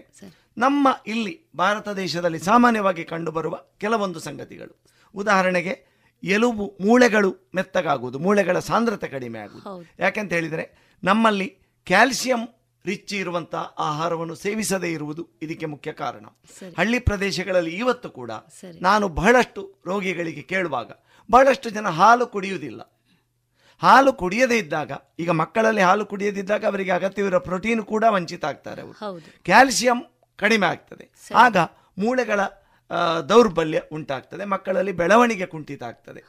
ನಮ್ಮ ಇಲ್ಲಿ ಭಾರತ ದೇಶದಲ್ಲಿ ಸಾಮಾನ್ಯವಾಗಿ ಕಂಡುಬರುವ ಕೆಲವೊಂದು ಸಂಗತಿಗಳು. ಉದಾಹರಣೆಗೆ ಎಲುಬು ಮೂಳೆಗಳು ಮೆತ್ತಗಾಗುವುದು ಮೂಳೆಗಳ ಸಾಂದ್ರತೆ ಕಡಿಮೆ ಆಗುವುದು. ಯಾಕೆಂತ ಹೇಳಿದರೆ ನಮ್ಮಲ್ಲಿ ಕ್ಯಾಲ್ಸಿಯಂ ರಿಚ್ ಇರುವಂತಹ ಆಹಾರವನ್ನು ಸೇವಿಸದೇ ಇರುವುದು ಇದಕ್ಕೆ ಮುಖ್ಯ ಕಾರಣ. ಹಳ್ಳಿ ಪ್ರದೇಶಗಳಲ್ಲಿ ಇವತ್ತು ಕೂಡ ನಾನು ಬಹಳಷ್ಟು ರೋಗಿಗಳಿಗೆ ಕೇಳುವಾಗ ಬಹಳಷ್ಟು ಜನ ಹಾಲು ಕುಡಿಯುವುದಿಲ್ಲ. ಹಾಲು ಕುಡಿಯದೇ ಇದ್ದಾಗ ಈಗ ಮಕ್ಕಳಲ್ಲಿ ಹಾಲು ಕುಡಿಯದಿದ್ದಾಗ ಅವರಿಗೆ ಅಗತ್ಯವಿರುವ ಪ್ರೋಟೀನ್ ಕೂಡ ವಂಚಿತ ಆಗ್ತಾರೆ ಅವರು ಕ್ಯಾಲ್ಸಿಯಂ ಕಡಿಮೆ ಆಗ್ತದೆ. ಆಗ ಮೂಳೆಗಳ ದೌರ್ಬಲ್ಯ ಉಂಟಾಗ್ತದೆ. ಮಕ್ಕಳಲ್ಲಿ ಬೆಳವಣಿಗೆ ಕುಂಠಿತ ಆಗ್ತದೆ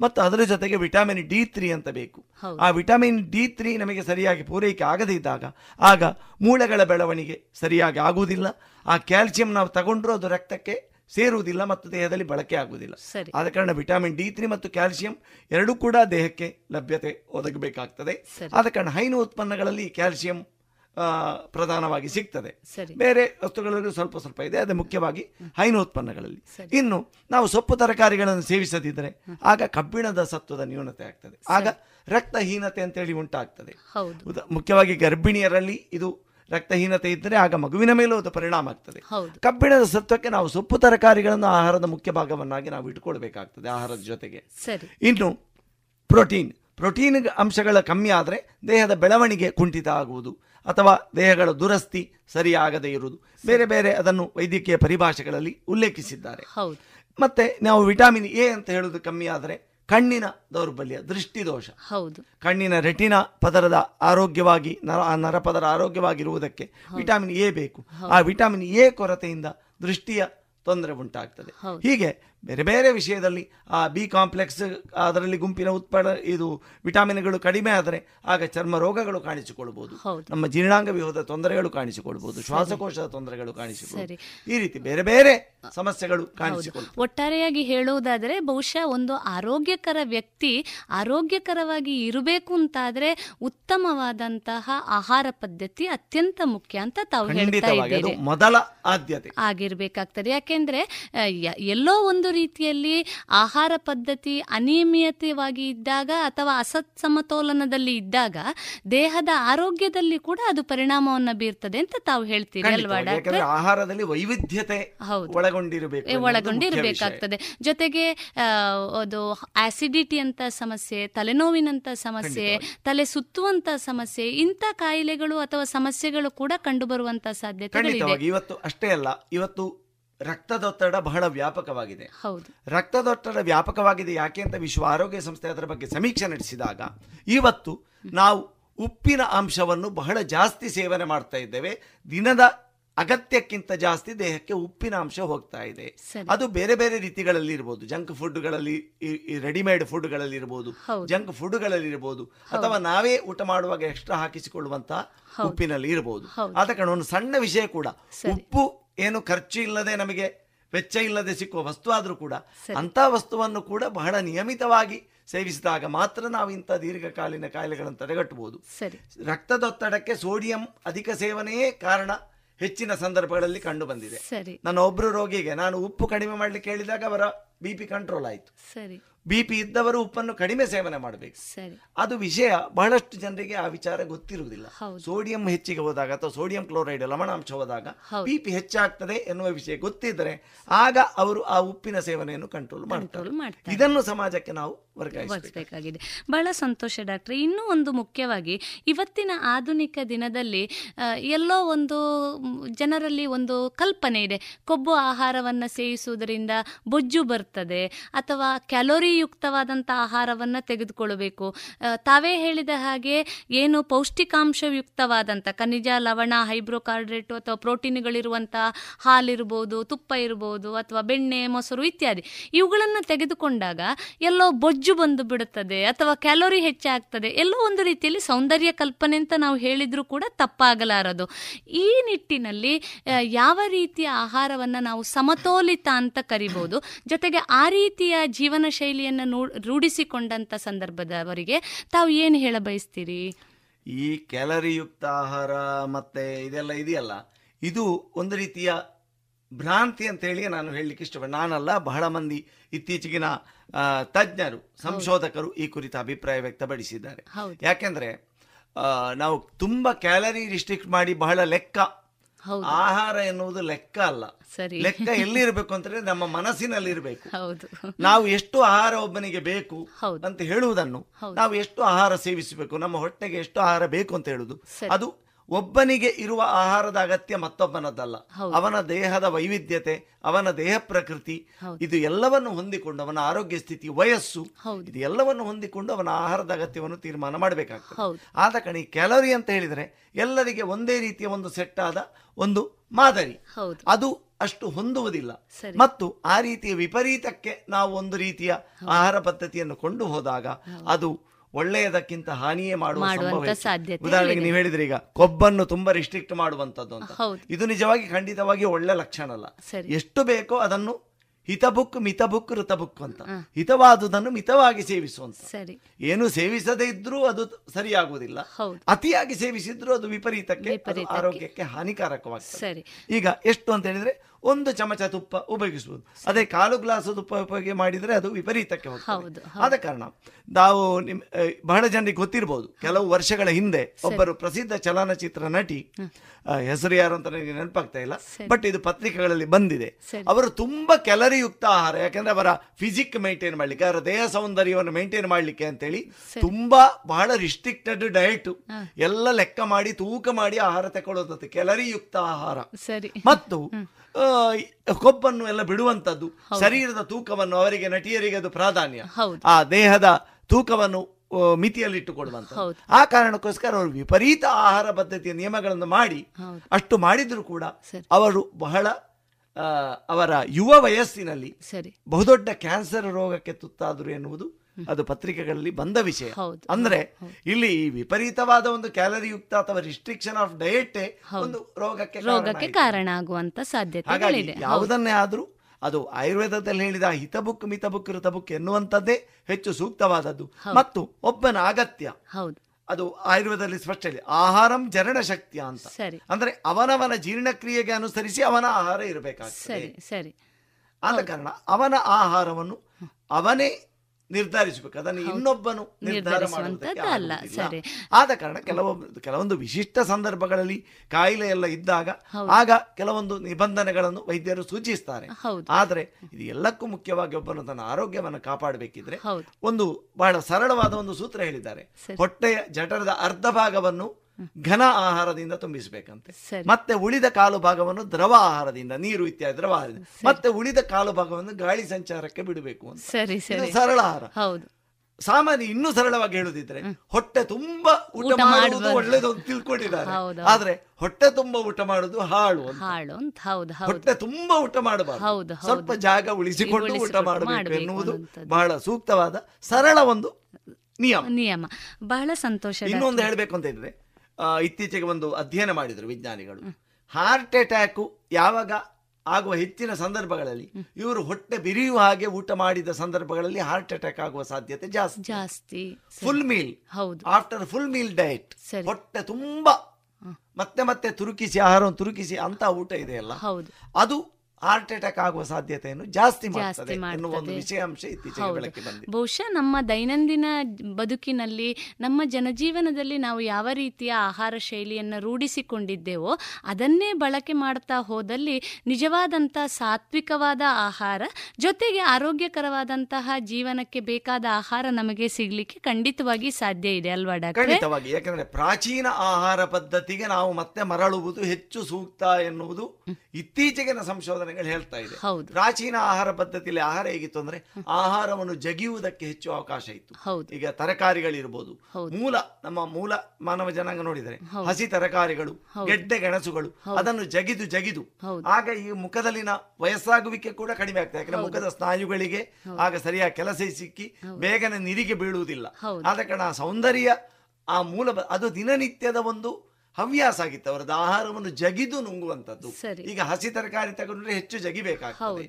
ಮತ್ತು ಅದರ ಜೊತೆಗೆ ವಿಟಮಿನ್ ಡಿ ತ್ರೀ ಅಂತ ಬೇಕು. ಆ ವಿಟಮಿನ್ ಡಿ ತ್ರೀ ನಮಗೆ ಸರಿಯಾಗಿ ಪೂರೈಕೆ ಆಗದೇ ಇದ್ದಾಗ ಆಗ ಮೂಳೆಗಳ ಬೆಳವಣಿಗೆ ಸರಿಯಾಗಿ ಆಗುವುದಿಲ್ಲ. ಆ ಕ್ಯಾಲ್ಸಿಯಂ ನಾವು ತಗೊಂಡ್ರೂ ಅದು ರಕ್ತಕ್ಕೆ ಸೇರುವುದಿಲ್ಲ ಮತ್ತು ದೇಹದಲ್ಲಿ ಬಳಕೆ ಆಗುವುದಿಲ್ಲ. ಆದ ಕಾರಣ ವಿಟಮಿನ್ ಡಿ ತ್ರೀ ಮತ್ತು ಕ್ಯಾಲ್ಸಿಯಂ ಎರಡೂ ಕೂಡ ದೇಹಕ್ಕೆ ಲಭ್ಯತೆ ಒದಗಬೇಕಾಗ್ತದೆ. ಆದ ಕಾರಣ ಹೈನು ಉತ್ಪನ್ನಗಳಲ್ಲಿ ಕ್ಯಾಲ್ಸಿಯಂ ಪ್ರಧಾನವಾಗಿ ಸಿಗ್ತದೆ. ಬೇರೆ ವಸ್ತುಗಳಲ್ಲೂ ಸ್ವಲ್ಪ ಸ್ವಲ್ಪ ಇದೆ ಅದು ಮುಖ್ಯವಾಗಿ ಹೈನು ಉತ್ಪನ್ನಗಳಲ್ಲಿ. ಇನ್ನು ನಾವು ಸೊಪ್ಪು ತರಕಾರಿಗಳನ್ನು ಸೇವಿಸದಿದ್ದರೆ ಆಗ ಕಬ್ಬಿಣದ ಸತ್ವದ ನ್ಯೂನತೆ ಆಗ್ತದೆ. ಆಗ ರಕ್ತಹೀನತೆ ಅಂತೇಳಿ ಉಂಟಾಗ್ತದೆ. ಮುಖ್ಯವಾಗಿ ಗರ್ಭಿಣಿಯರಲ್ಲಿ ಇದು ರಕ್ತಹೀನತೆ ಇದ್ದರೆ ಆಗ ಮಗುವಿನ ಮೇಲೂ ಅದು ಪರಿಣಾಮ ಆಗ್ತದೆ. ಕಬ್ಬಿಣದ ಸತ್ವಕ್ಕೆ ನಾವು ಸೊಪ್ಪು ತರಕಾರಿಗಳನ್ನು ಆಹಾರದ ಮುಖ್ಯ ಭಾಗವನ್ನಾಗಿ ನಾವು ಇಟ್ಕೊಳ್ಬೇಕಾಗ್ತದೆ ಆಹಾರದ ಜೊತೆಗೆ. ಇನ್ನು ಪ್ರೋಟೀನ್ ಪ್ರೋಟೀನ್ ಅಂಶಗಳ ಕಮ್ಮಿ ಆದರೆ ದೇಹದ ಬೆಳವಣಿಗೆ ಕುಂಠಿತ ಆಗುವುದು ಅಥವಾ ದೇಹಗಳ ದುರಸ್ತಿ ಸರಿಯಾಗದೇ ಇರುವುದು. ಬೇರೆ ಬೇರೆ ಅದನ್ನು ವೈದ್ಯಕೀಯ ಪರಿಭಾಷೆಗಳಲ್ಲಿ ಉಲ್ಲೇಖಿಸಿದ್ದಾರೆ. ಮತ್ತೆ ನಾವು ವಿಟಾಮಿನ್ ಎ ಅಂತ ಹೇಳೋದು ಕಮ್ಮಿ ಆದರೆ ಕಣ್ಣಿನ ದೌರ್ಬಲ್ಯ ದೃಷ್ಟಿದೋಷ. ಹೌದು. ಕಣ್ಣಿನ ರೆಟಿನ ಪದರದ ಆರೋಗ್ಯವಾಗಿ ನರ ನರಪದರ ಆರೋಗ್ಯವಾಗಿರುವುದಕ್ಕೆ ವಿಟಾಮಿನ್ ಎ ಬೇಕು. ಆ ವಿಟಾಮಿನ್ ಎ ಕೊರತೆಯಿಂದ ದೃಷ್ಟಿಯ ತೊಂದರೆ ಉಂಟಾಗ್ತದೆ. ಹೀಗೆ ಬೇರೆ ಬೇರೆ ವಿಷಯದಲ್ಲಿ ಆ ಬಿ ಕಾಂಪ್ಲೆಕ್ಸ್ ಅದರಲ್ಲಿ ಗುಂಪಿನ ಉತ್ಪನ್ನ ಇದು ವಿಟಾಮಿನ್ಗಳು ಕಡಿಮೆ ಆದರೆ ಆಗ ಚರ್ಮ ರೋಗಗಳು ಕಾಣಿಸಿಕೊಳ್ಬಹುದು ಹೌದು. ನಮ್ಮ ಜೀರ್ಣಾಂಗ ವ್ಯೂಹದ ತೊಂದರೆಗಳು ಕಾಣಿಸಿಕೊಳ್ಬಹುದು ಶ್ವಾಸಕೋಶದ ತೊಂದರೆಗಳು ಕಾಣಿಸಿಕೊಳ್ಳಬಹುದು ಸರಿ. ಈ ರೀತಿ ಬೇರೆ ಬೇರೆ ಸಮಸ್ಯೆಗಳು ಕಾಣಿಸಿಕೊಳ್ಳಬಹುದು ಒಟ್ಟಾರೆಯಾಗಿ ಹೇಳುವುದಾದರೆ ಬಹುಶಃ ಒಂದು ಆರೋಗ್ಯಕರ ವ್ಯಕ್ತಿ ಆರೋಗ್ಯಕರವಾಗಿ ಇರಬೇಕು ಅಂತಾದ್ರೆ ಉತ್ತಮವಾದಂತಹ ಆಹಾರ ಪದ್ಧತಿ ಅತ್ಯಂತ ಮುಖ್ಯ ಅಂತ ತಾವು ಹೇಳ್ತಾ ಇದ್ದೀರಿ. ಮೊದಲ ಆದ್ಯತೆ. ಆಗಿರ್ಬೇಕಾಗ್ತದೆ. ಯಾಕೆಂದ್ರೆ ಎಲ್ಲೋ ಒಂದು ರೀತಿಯಲ್ಲಿ ಆಹಾರ ಪದ್ಧತಿ ಅನಿಯಮಿತವಾಗಿ ಇದ್ದಾಗ ಅಥವಾ ಅಸತ್ ಸಮತೋಲನದಲ್ಲಿ ಇದ್ದಾಗ ದೇಹದ ಆರೋಗ್ಯದಲ್ಲಿ ಕೂಡ ಅದು ಪರಿಣಾಮವನ್ನು ಬೀರ್ತದೆ ಅಂತ ತಾವು ಹೇಳ್ತೀರಿ ಅಲ್ವಾ. ಆಹಾರದಲ್ಲಿ ವೈವಿಧ್ಯತೆ ಒಳಗೊಂಡಿರಬೇಕು ಒಳಗೊಂಡಿರಬೇಕಾಗ್ತದೆ. ಜೊತೆಗೆ ಅದು ಆಸಿಡಿಟಿ ಅಂತ ಸಮಸ್ಯೆ ತಲೆನೋವಿನಂತ ಸಮಸ್ಯೆ ತಲೆ ಸುತ್ತುವಂತ ಸಮಸ್ಯೆ ಇಂಥ ಕಾಯಿಲೆಗಳು ಅಥವಾ ಸಮಸ್ಯೆಗಳು ಕೂಡ ಕಂಡು ಬರುವಂತ ಸಾಧ್ಯತೆಗಳಿದೆ. ಖಂಡಿತವಾಗಿ. ಇವತ್ತು ಅಷ್ಟೇ ಅಲ್ಲ. ಇವತ್ತು ರಕ್ತದೊತ್ತಡ ಬಹಳ ವ್ಯಾಪಕವಾಗಿದೆ. ಹೌದು. ರಕ್ತದೊತ್ತಡ ವ್ಯಾಪಕವಾಗಿದೆ ಯಾಕೆ ಅಂತ ವಿಶ್ವ ಆರೋಗ್ಯ ಸಂಸ್ಥೆ ಅದರ ಬಗ್ಗೆ ಸಮೀಕ್ಷೆ ನಡೆಸಿದಾಗ ಇವತ್ತು ನಾವು ಉಪ್ಪಿನ ಅಂಶವನ್ನು ಬಹಳ ಜಾಸ್ತಿ ಸೇವನೆ ಮಾಡ್ತಾ ಇದ್ದೇವೆ. ದಿನದ ಅಗತ್ಯಕ್ಕಿಂತ ಜಾಸ್ತಿ ದೇಹಕ್ಕೆ ಉಪ್ಪಿನ ಅಂಶ ಹೋಗ್ತಾ ಇದೆ. ಅದು ಬೇರೆ ಬೇರೆ ರೀತಿಗಳಲ್ಲಿ ಇರ್ಬೋದು. ಜಂಕ್ ಫುಡ್ಗಳಲ್ಲಿ ರೆಡಿಮೇಡ್ ಫುಡ್ಗಳಲ್ಲಿ ಇರ್ಬೋದು. ಜಂಕ್ ಫುಡ್ಗಳಲ್ಲಿ ಇರ್ಬೋದು. ಅಥವಾ ನಾವೇ ಊಟ ಮಾಡುವಾಗ ಎಕ್ಸ್ಟ್ರಾ ಹಾಕಿಸಿಕೊಳ್ಳುವಂತಹ ಉಪ್ಪಿನಲ್ಲಿ ಇರಬಹುದು ಹೌದು. ಆದ ಕಾರಣ ಒಂದು ಸಣ್ಣ ವಿಷಯ ಕೂಡ. ಉಪ್ಪು ಏನು ಖರ್ಚು ಇಲ್ಲದೆ ನಮಗೆ ವೆಚ್ಚ ಇಲ್ಲದೆ ಸಿಕ್ಕುವ ವಸ್ತು ಆದರೂ ಕೂಡ ಅಂಥ ಅಂತ ವಸ್ತುವನ್ನು ಕೂಡ ಬಹಳ ನಿಯಮಿತವಾಗಿ ಸೇವಿಸಿದಾಗ ಮಾತ್ರ ನಾವು ಇಂಥ ದೀರ್ಘಕಾಲೀನ ಕಾಯಿಲೆಗಳನ್ನು ತಡೆಗಟ್ಟಬಹುದು. ರಕ್ತದೊತ್ತಡಕ್ಕೆ ಸೋಡಿಯಂ ಅಧಿಕ ಸೇವನೆಯೇ ಕಾರಣ ಹೆಚ್ಚಿನ ಸಂದರ್ಭಗಳಲ್ಲಿ ಕಂಡು ಬಂದಿದೆ. ನನ್ನ ಒಬ್ಬರು ರೋಗಿಗೆ ನಾನು ಉಪ್ಪು ಕಡಿಮೆ ಮಾಡಲಿಕ್ಕೆ ಹೇಳಿದಾಗ ಅವರ ಬಿ ಪಿ ಕಂಟ್ರೋಲ್ ಆಯಿತು. ಸರಿ. ಬಿ ಪಿ ಇದ್ದವರು ಉಪ್ಪನ್ನು ಕಡಿಮೆ ಸೇವನೆ ಮಾಡಬೇಕು. ಸರಿ. ಅದು ವಿಷಯ ಬಹಳಷ್ಟು ಜನರಿಗೆ ಆ ವಿಚಾರ ಗೊತ್ತಿರುವುದಿಲ್ಲ. ಹೌದು. ಸೋಡಿಯಂ ಹೆಚ್ಚಿಗೆ ಹೋದಾಗ ಅಥವಾ ಸೋಡಿಯಂ ಕ್ಲೋರೈಡ್ ಲವಣಾಂಶ ಹೋದಾಗ ಹೌದು. ಬಿ ಪಿ ಹೆಚ್ಚಾಗ್ತದೆ ಎನ್ನುವ ವಿಷಯ ಗೊತ್ತಿದ್ದರೆ ಆಗ ಅವರು ಆ ಉಪ್ಪಿನ ಸೇವನೆಯನ್ನು ಕಂಟ್ರೋಲ್ ಮಾಡ್ತಾರೆ. ಕಂಟ್ರೋಲ್ ಮಾಡ್ತಾರೆ. ಇದನ್ನು ಸಮಾಜಕ್ಕೆ ನಾವು ವರ್ಗಾಯಿಸಬೇಕು ವರ್ತಿಸಬೇಕಾಗಿದೆ ಬಹಳ ಸಂತೋಷ ಡಾಕ್ಟ್ರೆ. ಇನ್ನೂ ಒಂದು ಮುಖ್ಯವಾಗಿ ಇವತ್ತಿನ ಆಧುನಿಕ ದಿನದಲ್ಲಿ ಎಲ್ಲೋ ಒಂದು ಜನರಲ್ಲಿ ಒಂದು ಕಲ್ಪನೆ ಇದೆ. ಕೊಬ್ಬು ಆಹಾರವನ್ನು ಸೇವಿಸುವುದರಿಂದ ಬೊಜ್ಜು ಬರ್ತದೆ ಅಥವಾ ಕ್ಯಾಲೋರಿಯುಕ್ತವಾದಂಥ ಆಹಾರವನ್ನು ತೆಗೆದುಕೊಳ್ಳಬೇಕು. ತಾವೇ ಹೇಳಿದ ಹಾಗೆ ಏನು ಪೌಷ್ಟಿಕಾಂಶಯುಕ್ತವಾದಂಥ ಖನಿಜ, ಲವಣ, ಹೈಬ್ರೋಕಾರ್ಡ್ರೇಟು ಅಥವಾ ಪ್ರೋಟೀನ್ಗಳಿರುವಂಥ ಹಾಲಿರ್ಬೋದು, ತುಪ್ಪ ಇರ್ಬೋದು ಅಥವಾ ಬೆಣ್ಣೆ, ಮೊಸರು ಇತ್ಯಾದಿ ಇವುಗಳನ್ನು ತೆಗೆದುಕೊಂಡಾಗ ಎಲ್ಲೋ ಬೊಜ್ಜು ಬಂದು ಬಿಡುತ್ತದೆ ಅಥವಾ ಕ್ಯಾಲೋರಿ ಹೆಚ್ಚಾಗ್ತದೆ, ಎಲ್ಲೋ ಒಂದು ರೀತಿಯಲ್ಲಿ ಸೌಂದರ್ಯ ಕಲ್ಪನೆ ಅಂತ ನಾವು ಹೇಳಿದ್ರೂ ಕೂಡ ತಪ್ಪಾಗಲಾರದು. ಈ ನಿಟ್ಟಿನಲ್ಲಿ ಯಾವ ರೀತಿಯ ಆಹಾರವನ್ನು ನಾವು ಸಮತೋಲಿತ ಅಂತ ಕರಿಬಹುದು ಜೊತೆಗೆ ಆ ರೀತಿಯ ಜೀವನ ಶೈಲಿಯನ್ನು ರೂಢಿಸಿಕೊಂಡಂಥ ಸಂದರ್ಭದವರಿಗೆ ತಾವು ಏನು ಹೇಳ ಬಯಸ್ತೀರಿ ಈ ಕ್ಯಾಲರಿಯುಕ್ತ ಆಹಾರ ಮತ್ತೆ ಇದೆಲ್ಲ ಇದೆಯಲ್ಲ, ಇದು ಒಂದು ರೀತಿಯ ಭ್ರಾಂತಿ ಅಂತ ಹೇಳಿ ನಾನು ಹೇಳಲಿಕ್ಕೆ ಇಷ್ಟಪಡ ನಾನಲ್ಲ ಬಹಳ ಮಂದಿ ಇತ್ತೀಚೆಗಿನ ತಜ್ಞರು ಸಂಶೋಧಕರು ಈ ಕುರಿತ ಅಭಿಪ್ರಾಯ ವ್ಯಕ್ತಪಡಿಸಿದ್ದಾರೆ. ಯಾಕೆಂದ್ರೆ ನಾವು ತುಂಬಾ ಕ್ಯಾಲರಿ ರಿಸ್ಟ್ರಿಕ್ಟ್ ಮಾಡಿ ಬಹಳ ಲೆಕ್ಕ. ಆಹಾರ ಎನ್ನುವುದು ಲೆಕ್ಕ ಅಲ್ಲ. ಸರಿ. ಲೆಕ್ಕ ಎಲ್ಲಿರ್ಬೇಕು ಅಂತಂದ್ರೆ ನಮ್ಮ ಮನಸ್ಸಿನಲ್ಲಿ ಇರಬೇಕು ಹೌದು. ನಾವು ಎಷ್ಟು ಆಹಾರ ಒಬ್ಬನಿಗೆ ಬೇಕು ಅಂತ ಹೇಳುವುದನ್ನು ನಾವು ಎಷ್ಟು ಆಹಾರ ಸೇವಿಸಬೇಕು ನಮ್ಮ ಹೊಟ್ಟೆಗೆ ಎಷ್ಟು ಆಹಾರ ಬೇಕು ಅಂತ ಹೇಳುದು ಅದು ಒಬ್ಬನಿಗೆ ಇರುವ ಆಹಾರದ ಅಗತ್ಯ ಮತ್ತೊಬ್ಬನದ್ದಲ್ಲ ಅವನ ದೇಹದ ವೈವಿಧ್ಯತೆ ಅವನ ದೇಹ ಪ್ರಕೃತಿ ಇದು ಎಲ್ಲವನ್ನು ಹೊಂದಿಕೊಂಡು ಅವನ ಆರೋಗ್ಯ ಸ್ಥಿತಿ ವಯಸ್ಸು. ಇದು ಎಲ್ಲವನ್ನು ಹೊಂದಿಕೊಂಡು ಅವನ ಆಹಾರದ ಅಗತ್ಯವನ್ನು ತೀರ್ಮಾನ ಮಾಡಬೇಕಾಗ್ತದೆ. ಆದ ಕಣಿ ಕ್ಯಾಲೋರಿ ಅಂತ ಹೇಳಿದರೆ ಎಲ್ಲರಿಗೆ ಒಂದೇ ರೀತಿಯ ಒಂದು ಸೆಟ್ ಆದ ಒಂದು ಮಾದರಿ. ಅದು ಅಷ್ಟು ಹೊಂದುವುದಿಲ್ಲ. ಮತ್ತು ಆ ರೀತಿಯ ವಿಪರೀತಕ್ಕೆ ನಾವು ಒಂದು ರೀತಿಯ ಆಹಾರ ಪದ್ಧತಿಯನ್ನು ಕೊಂಡು ಹೋದಾಗ ಅದು ಒಳ್ಳೆಯದಕ್ಕಿಂತ ಹಾನಿಯೇ ಮಾಡುವ ಉದಾಹರಣೆಗೆ. ನೀವು ಹೇಳಿದ್ರೆ ಈಗ ಕೊಬ್ಬನ್ನು ತುಂಬಾ ರಿಸ್ಟ್ರಿಕ್ಟ್ ಮಾಡುವಂತದ್ದು ಅಂತ. ಇದು ನಿಜವಾಗಿ ಖಂಡಿತವಾಗಿ ಒಳ್ಳೆ ಲಕ್ಷಣ ಅಲ್ಲ. ಎಷ್ಟು ಬೇಕೋ ಅದನ್ನು ಹಿತಬುಕ್ ಮಿತಬುಕ್ ಋತಬುಕ್ ಅಂತ. ಹಿತವಾದುದನ್ನು ಮಿತವಾಗಿ ಸೇವಿಸುವಂತ. ಸರಿ. ಏನು ಸೇವಿಸದೇ ಇದ್ರೂ ಅದು ಸರಿಯಾಗುವುದಿಲ್ಲ. ಅತಿಯಾಗಿ ಸೇವಿಸಿದ್ರೂ ಅದು ವಿಪರೀತಕ್ಕೆ. ಆರೋಗ್ಯಕ್ಕೆ ಹಾನಿಕಾರಕವಾಗ್ತದೆ. ಸರಿ. ಈಗ ಎಷ್ಟು ಅಂತ ಹೇಳಿದ್ರೆ ಒಂದು ಚಮಚ ತುಪ್ಪ ಉಪಯೋಗಿಸ್ಬೋದು. ಅದೇ ಕಾಲು ಗ್ಲಾಸ್ ತುಪ್ಪ ಉಪಯೋಗ ಮಾಡಿದ್ರೆ ಅದು ವಿಪರೀತಕ್ಕೆ ಹೋಗ್ತದೆ. ಆದ ಕಾರಣ ನಾವು ನಿಮ್ ಬಹಳ ಜನರಿಗೆ ಗೊತ್ತಿರಬಹುದು ಕೆಲವು ವರ್ಷಗಳ ಹಿಂದೆ ಒಬ್ಬರು ಪ್ರಸಿದ್ಧ ಚಲನಚಿತ್ರ ನಟಿ ಹೆಸರು ಯಾರು ಅಂತ ನನಗೆ ನೆನಪಾಗ್ತಾ ಇಲ್ಲ. ಬಟ್ ಇದು ಪತ್ರಿಕೆಗಳಲ್ಲಿ ಬಂದಿದೆ. ಅವರು ತುಂಬಾ ಕ್ಯಾಲರಿಯುಕ್ತ ಆಹಾರ. ಯಾಕಂದ್ರೆ ಅವರ ಫಿಸಿಕ್ ಮೇಂಟೈನ್ ಮಾಡ್ಲಿಕ್ಕೆ ಅವರ ದೇಹ ಸೌಂದರ್ಯವನ್ನು ಮೇಂಟೈನ್ ಮಾಡ್ಲಿಕ್ಕೆ ಅಂತೇಳಿ ತುಂಬಾ ಬಹಳ ರಿಸ್ಟ್ರಿಕ್ಟೆಡ್ ಡಯಟ್ ಎಲ್ಲ ಲೆಕ್ಕ ಮಾಡಿ ತೂಕ ಮಾಡಿ ಆಹಾರ ತಗೊಳ್ಳೋದಂತೆ ಕ್ಯಾಲರಿಯುಕ್ತ ಆಹಾರ. ಸರಿ. ಮತ್ತು ಕೊಬ್ಬನ್ನು ಎಲ್ಲ ಬಿಡುವಂತದ್ದು ಶರೀರದ ತೂಕವನ್ನು ಅವರಿಗೆ ನಟಿಯರಿಗೆ ಅದು ಪ್ರಾಧಾನ್ಯ. ಆ ದೇಹದ ತೂಕವನ್ನು ಮಿತಿಯಲ್ಲಿ ಮಿತಿಯಲ್ಲಿಟ್ಟುಕೊಳ್ಳುವಂತ ಹೌದು. ಆ ಕಾರಣಕ್ಕೋಸ್ಕರ ಅವರು ವಿಪರೀತ ಆಹಾರ ಪದ್ಧತಿಯ ನಿಯಮಗಳನ್ನು ಮಾಡಿ. ಅಷ್ಟು ಮಾಡಿದ್ರು ಕೂಡ. ಅವರು ಬಹಳ ಅವರ ಯುವ ವಯಸ್ಸಿನಲ್ಲಿ ಬಹುದೊಡ್ಡ ಕ್ಯಾನ್ಸರ್ ರೋಗಕ್ಕೆ ತುತ್ತಾದರು ಎನ್ನುವುದು ಅದು ಪತ್ರಿಕೆಗಳಲ್ಲಿ ಬಂದ ವಿಷಯ. ಅಂದ್ರೆ ಇಲ್ಲಿ ಈ ವಿಪರೀತವಾದ ಒಂದು ಕ್ಯಾಲರಿಯುಕ್ತ ಅಥವಾ ರಿಸ್ಟ್ರಿಕ್ಷನ್ ಆಫ್ ಡಯಟ್ ಒಂದು ರೋಗಕ್ಕೆ ಕಾರಣ ರೋಗಕ್ಕೆ ಕಾರಣ ಆಗುವಂತ ಸಾಧ್ಯತೆ ಯಾವುದನ್ನೇ ಆದ್ರೂ ಅದು ಆಯುರ್ವೇದದಲ್ಲಿ ಹೇಳಿದ ಹಿತಬುಕ್ ಮಿತಬುಕ್ ಋತಬುಕ್ ಎನ್ನುವಂಥದ್ದೇ ಹೆಚ್ಚು ಸೂಕ್ತವಾದದ್ದು. ಮತ್ತು ಒಬ್ಬನ ಅಗತ್ಯ. ಹೌದು. ಅದು ಆಯುರ್ವೇದದಲ್ಲಿ ಸ್ಪಷ್ಟ ಇದೆ ಆಹಾರಂ ಜರಣ ಶಕ್ತಿ ಅಂತ. ಸರಿ. ಅಂದ್ರೆ ಅವನವನ ಜೀರ್ಣಕ್ರಿಯೆಗೆ ಅನುಸರಿಸಿ ಅವನ ಆಹಾರ ಇರಬೇಕಾಗ್ತದೆ. ಸರಿ ಸರಿ. ಆದ ಕಾರಣ ಅವನ ಆಹಾರವನ್ನು ಅವನೇ ನಿರ್ಧರಿಸಬೇಕು ಅದನ್ನು ಇನ್ನೊಬ್ಬನು ನಿರ್ಧಾರ ಅಲ್ಲ. ಸರಿ. ಆದ ಕಾರಣ ಕೆಲವೊಂದು ಕೆಲವೊಂದು ವಿಶಿಷ್ಟ ಸಂದರ್ಭಗಳಲ್ಲಿ ಕಾಯಿಲೆ ಎಲ್ಲ ಇದ್ದಾಗ ಆಗ ಕೆಲವೊಂದು ನಿಬಂಧನೆಗಳನ್ನು ವೈದ್ಯರು ಸೂಚಿಸ್ತಾರೆ. ಆದರೆ ಇದು ಎಲ್ಲಕ್ಕೂ ಮುಖ್ಯವಾಗಿ ಒಬ್ಬನು ತನ್ನ ಆರೋಗ್ಯವನ್ನು ಕಾಪಾಡಬೇಕಿದ್ರೆ ಒಂದು ಬಹಳ ಸರಳವಾದ ಒಂದು ಸೂತ್ರ ಹೇಳಿದ್ದಾರೆ. ಹೊಟ್ಟೆಯ ಜಠರದ ಅರ್ಧ ಭಾಗವನ್ನು ಘನ ಆಹಾರದಿಂದ ತುಂಬಿಸಬೇಕಂತೆ. ಮತ್ತೆ ಉಳಿದ ಕಾಲು ಭಾಗವನ್ನು ದ್ರವ ಆಹಾರದಿಂದ ನೀರು ಇತ್ಯಾದಿ ದ್ರವ ಆಹಾರದಿಂದ. ಮತ್ತೆ ಉಳಿದ ಕಾಲು ಭಾಗವನ್ನು ಗಾಳಿ ಸಂಚಾರಕ್ಕೆ ಬಿಡಬೇಕು ಅಂತ. ಸರಿ ಸರಿ. ಸರಳ ಆಹಾರ. ಹೌದು. ಸಾಮಾನ್ಯ ಇನ್ನೂ ಸರಳವಾಗಿ ಹೇಳುದಿದ್ರೆ ಹೊಟ್ಟೆ ತುಂಬಾ ಊಟ ಮಾಡುವುದು. ಒಳ್ಳೇದು ಅಂತ ತಿಳ್ಕೊಂಡಿದ್ದಾರೆ. ಆದ್ರೆ ಹೊಟ್ಟೆ ತುಂಬಾ ಊಟ ಮಾಡುದು ಹಾಳು ಹಾಳು ಅಂತ. ಹೌದು ಹೊಟ್ಟೆ ತುಂಬಾ ಊಟ ಮಾಡಬಾರದು. ಸ್ವಲ್ಪ ಜಾಗ ಉಳಿಸಿಕೊಂಡು ಊಟ ಮಾಡಬೇಕು ಎನ್ನುವುದು ಬಹಳ ಸೂಕ್ತವಾದ ಸರಳ ಒಂದು ನಿಯಮ. ನಿಯಮ. ಬಹಳ ಸಂತೋಷ ಇನ್ನೊಂದು ಹೇಳಬೇಕು ಅಂತ ಇದ್ರೆ ಇತ್ತೀಚೆಗೆ ಒಂದು ಅಧ್ಯಯನ ಮಾಡಿದರು ವಿಜ್ಞಾನಿಗಳು. ಹಾರ್ಟ್ ಅಟ್ಯಾಕು ಯಾವಾಗ ಆಗುವ ಹೆಚ್ಚಿನ ಸಂದರ್ಭಗಳಲ್ಲಿ ಇವರು ಹೊಟ್ಟೆ ಬಿರಿಯುವ ಹಾಗೆ ಊಟ ಮಾಡಿದ ಸಂದರ್ಭಗಳಲ್ಲಿ ಹಾರ್ಟ್ ಅಟ್ಯಾಕ್ ಆಗುವ ಸಾಧ್ಯತೆ ಜಾಸ್ತಿ. ಜಾಸ್ತಿ. ಫುಲ್ ಮೀಲ್ ಹೌದು. ಆಫ್ಟರ್ ಫುಲ್ ಮೀಲ್ ಡಯಟ್ ಹೊಟ್ಟೆ ತುಂಬಾ ಮತ್ತೆ ಮತ್ತೆ ತುರುಕಿಸಿ ಆಹಾರವನ್ನು ತುರುಕಿಸಿ ಅಂತ ಊಟ ಇದೆಯಲ್ಲ. ಹೌದು. ಅದು ಹಾರ್ಟ್ ಅಟ್ಯಾಕ್ ಆಗುವ ಸಾಧ್ಯತೆಯನ್ನು ಜಾಸ್ತಿ ಮಾಡ್ತದೆ ಎನ್ನುವ ಒಂದು ವಿಷಯಾಂಶ ಇತ್ತೀಚೆಗೆ. ಬೆಳಕಿಗೆ ಬಂದಿದೆ. ಬಹುಶಃ ನಮ್ಮ ದೈನಂದಿನ ಬದುಕಿನಲ್ಲಿ ನಮ್ಮ ಜನಜೀವನದಲ್ಲಿ ನಾವು ಯಾವ ರೀತಿಯ ಆಹಾರ ಶೈಲಿಯನ್ನು ರೂಢಿಸಿಕೊಂಡಿದ್ದೇವೋ ಅದನ್ನೇ ಬಳಕೆ ಮಾಡ್ತಾ ಹೋದಲ್ಲಿ ನಿಜವಾದಂತಹ ಸಾತ್ವಿಕವಾದ ಆಹಾರ ಜೊತೆಗೆ ಆರೋಗ್ಯಕರವಾದಂತಹ ಜೀವನಕ್ಕೆ ಬೇಕಾದ ಆಹಾರ ನಮಗೆ ಸಿಗ್ಲಿಕ್ಕೆ ಖಂಡಿತವಾಗಿ ಸಾಧ್ಯ ಇದೆ ಅಲ್ವಾ ಡಾಕ್ಟರ್? ಖಂಡಿತವಾಗಿ. ಯಾಕಂದ್ರೆ ಪ್ರಾಚೀನ ಆಹಾರ ಪದ್ಧತಿಗೆ ನಾವು ಮತ್ತೆ ಮರಳುವುದು ಹೆಚ್ಚು ಸೂಕ್ತ ಎನ್ನುವುದು ಇತ್ತೀಚೆಗಿನ ಸಂಶೋಧನೆಗಳು ಹೇಳ್ತಾ ಇದೆ. ಪ್ರಾಚೀನ ಆಹಾರ ಪದ್ಧತಿಯಲ್ಲಿ ಆಹಾರ ಹೇಗಿತ್ತು ಅಂದ್ರೆ ಆಹಾರವನ್ನು ಜಗಿಯುವುದಕ್ಕೆ ಹೆಚ್ಚು ಅವಕಾಶ ಇತ್ತು. ಈಗ ತರಕಾರಿಗಳಿರ್ಬೋದು. ಮೂಲ ನಮ್ಮ ಮೂಲ ಮಾನವ ಜನಾಂಗ ನೋಡಿದರೆ ಹಸಿ ತರಕಾರಿಗಳು ಗೆಡ್ಡೆ ಗೆಣಸುಗಳು ಅದನ್ನು ಜಗಿದು ಜಗಿದು. ಆಗ ಈ ಮುಖದಲ್ಲಿನ ವಯಸ್ಸಾಗುವಿಕೆ ಕೂಡ ಕಡಿಮೆ ಆಗ್ತದೆ. ಯಾಕಂದ್ರೆ ಮುಖದ ಸ್ನಾಯುಗಳಿಗೆ ಆಗ ಸರಿಯಾಗಿ ಕೆಲಸ ಸಿಕ್ಕಿ ಬೇಗನೆ ನಿರಿಗೆ ಬೀಳುವುದಿಲ್ಲ. ಆದ ಕಾರಣ ಸೌಂದರ್ಯ ಆ ಮೂಲ ಅದು ದಿನನಿತ್ಯದ ಒಂದು ಹವ್ಯಾಸ ಆಗಿತ್ತು ಅವರದ್ದು ಆಹಾರವನ್ನು ಜಗಿದು ನುಂಗುವಂತದ್ದು ಈಗ ಹಸಿ ತರಕಾರಿ ತಗೊಂಡ್ರೆ ಹೆಚ್ಚು ಜಗಿಬೇಕಾಗ್ತದೆ.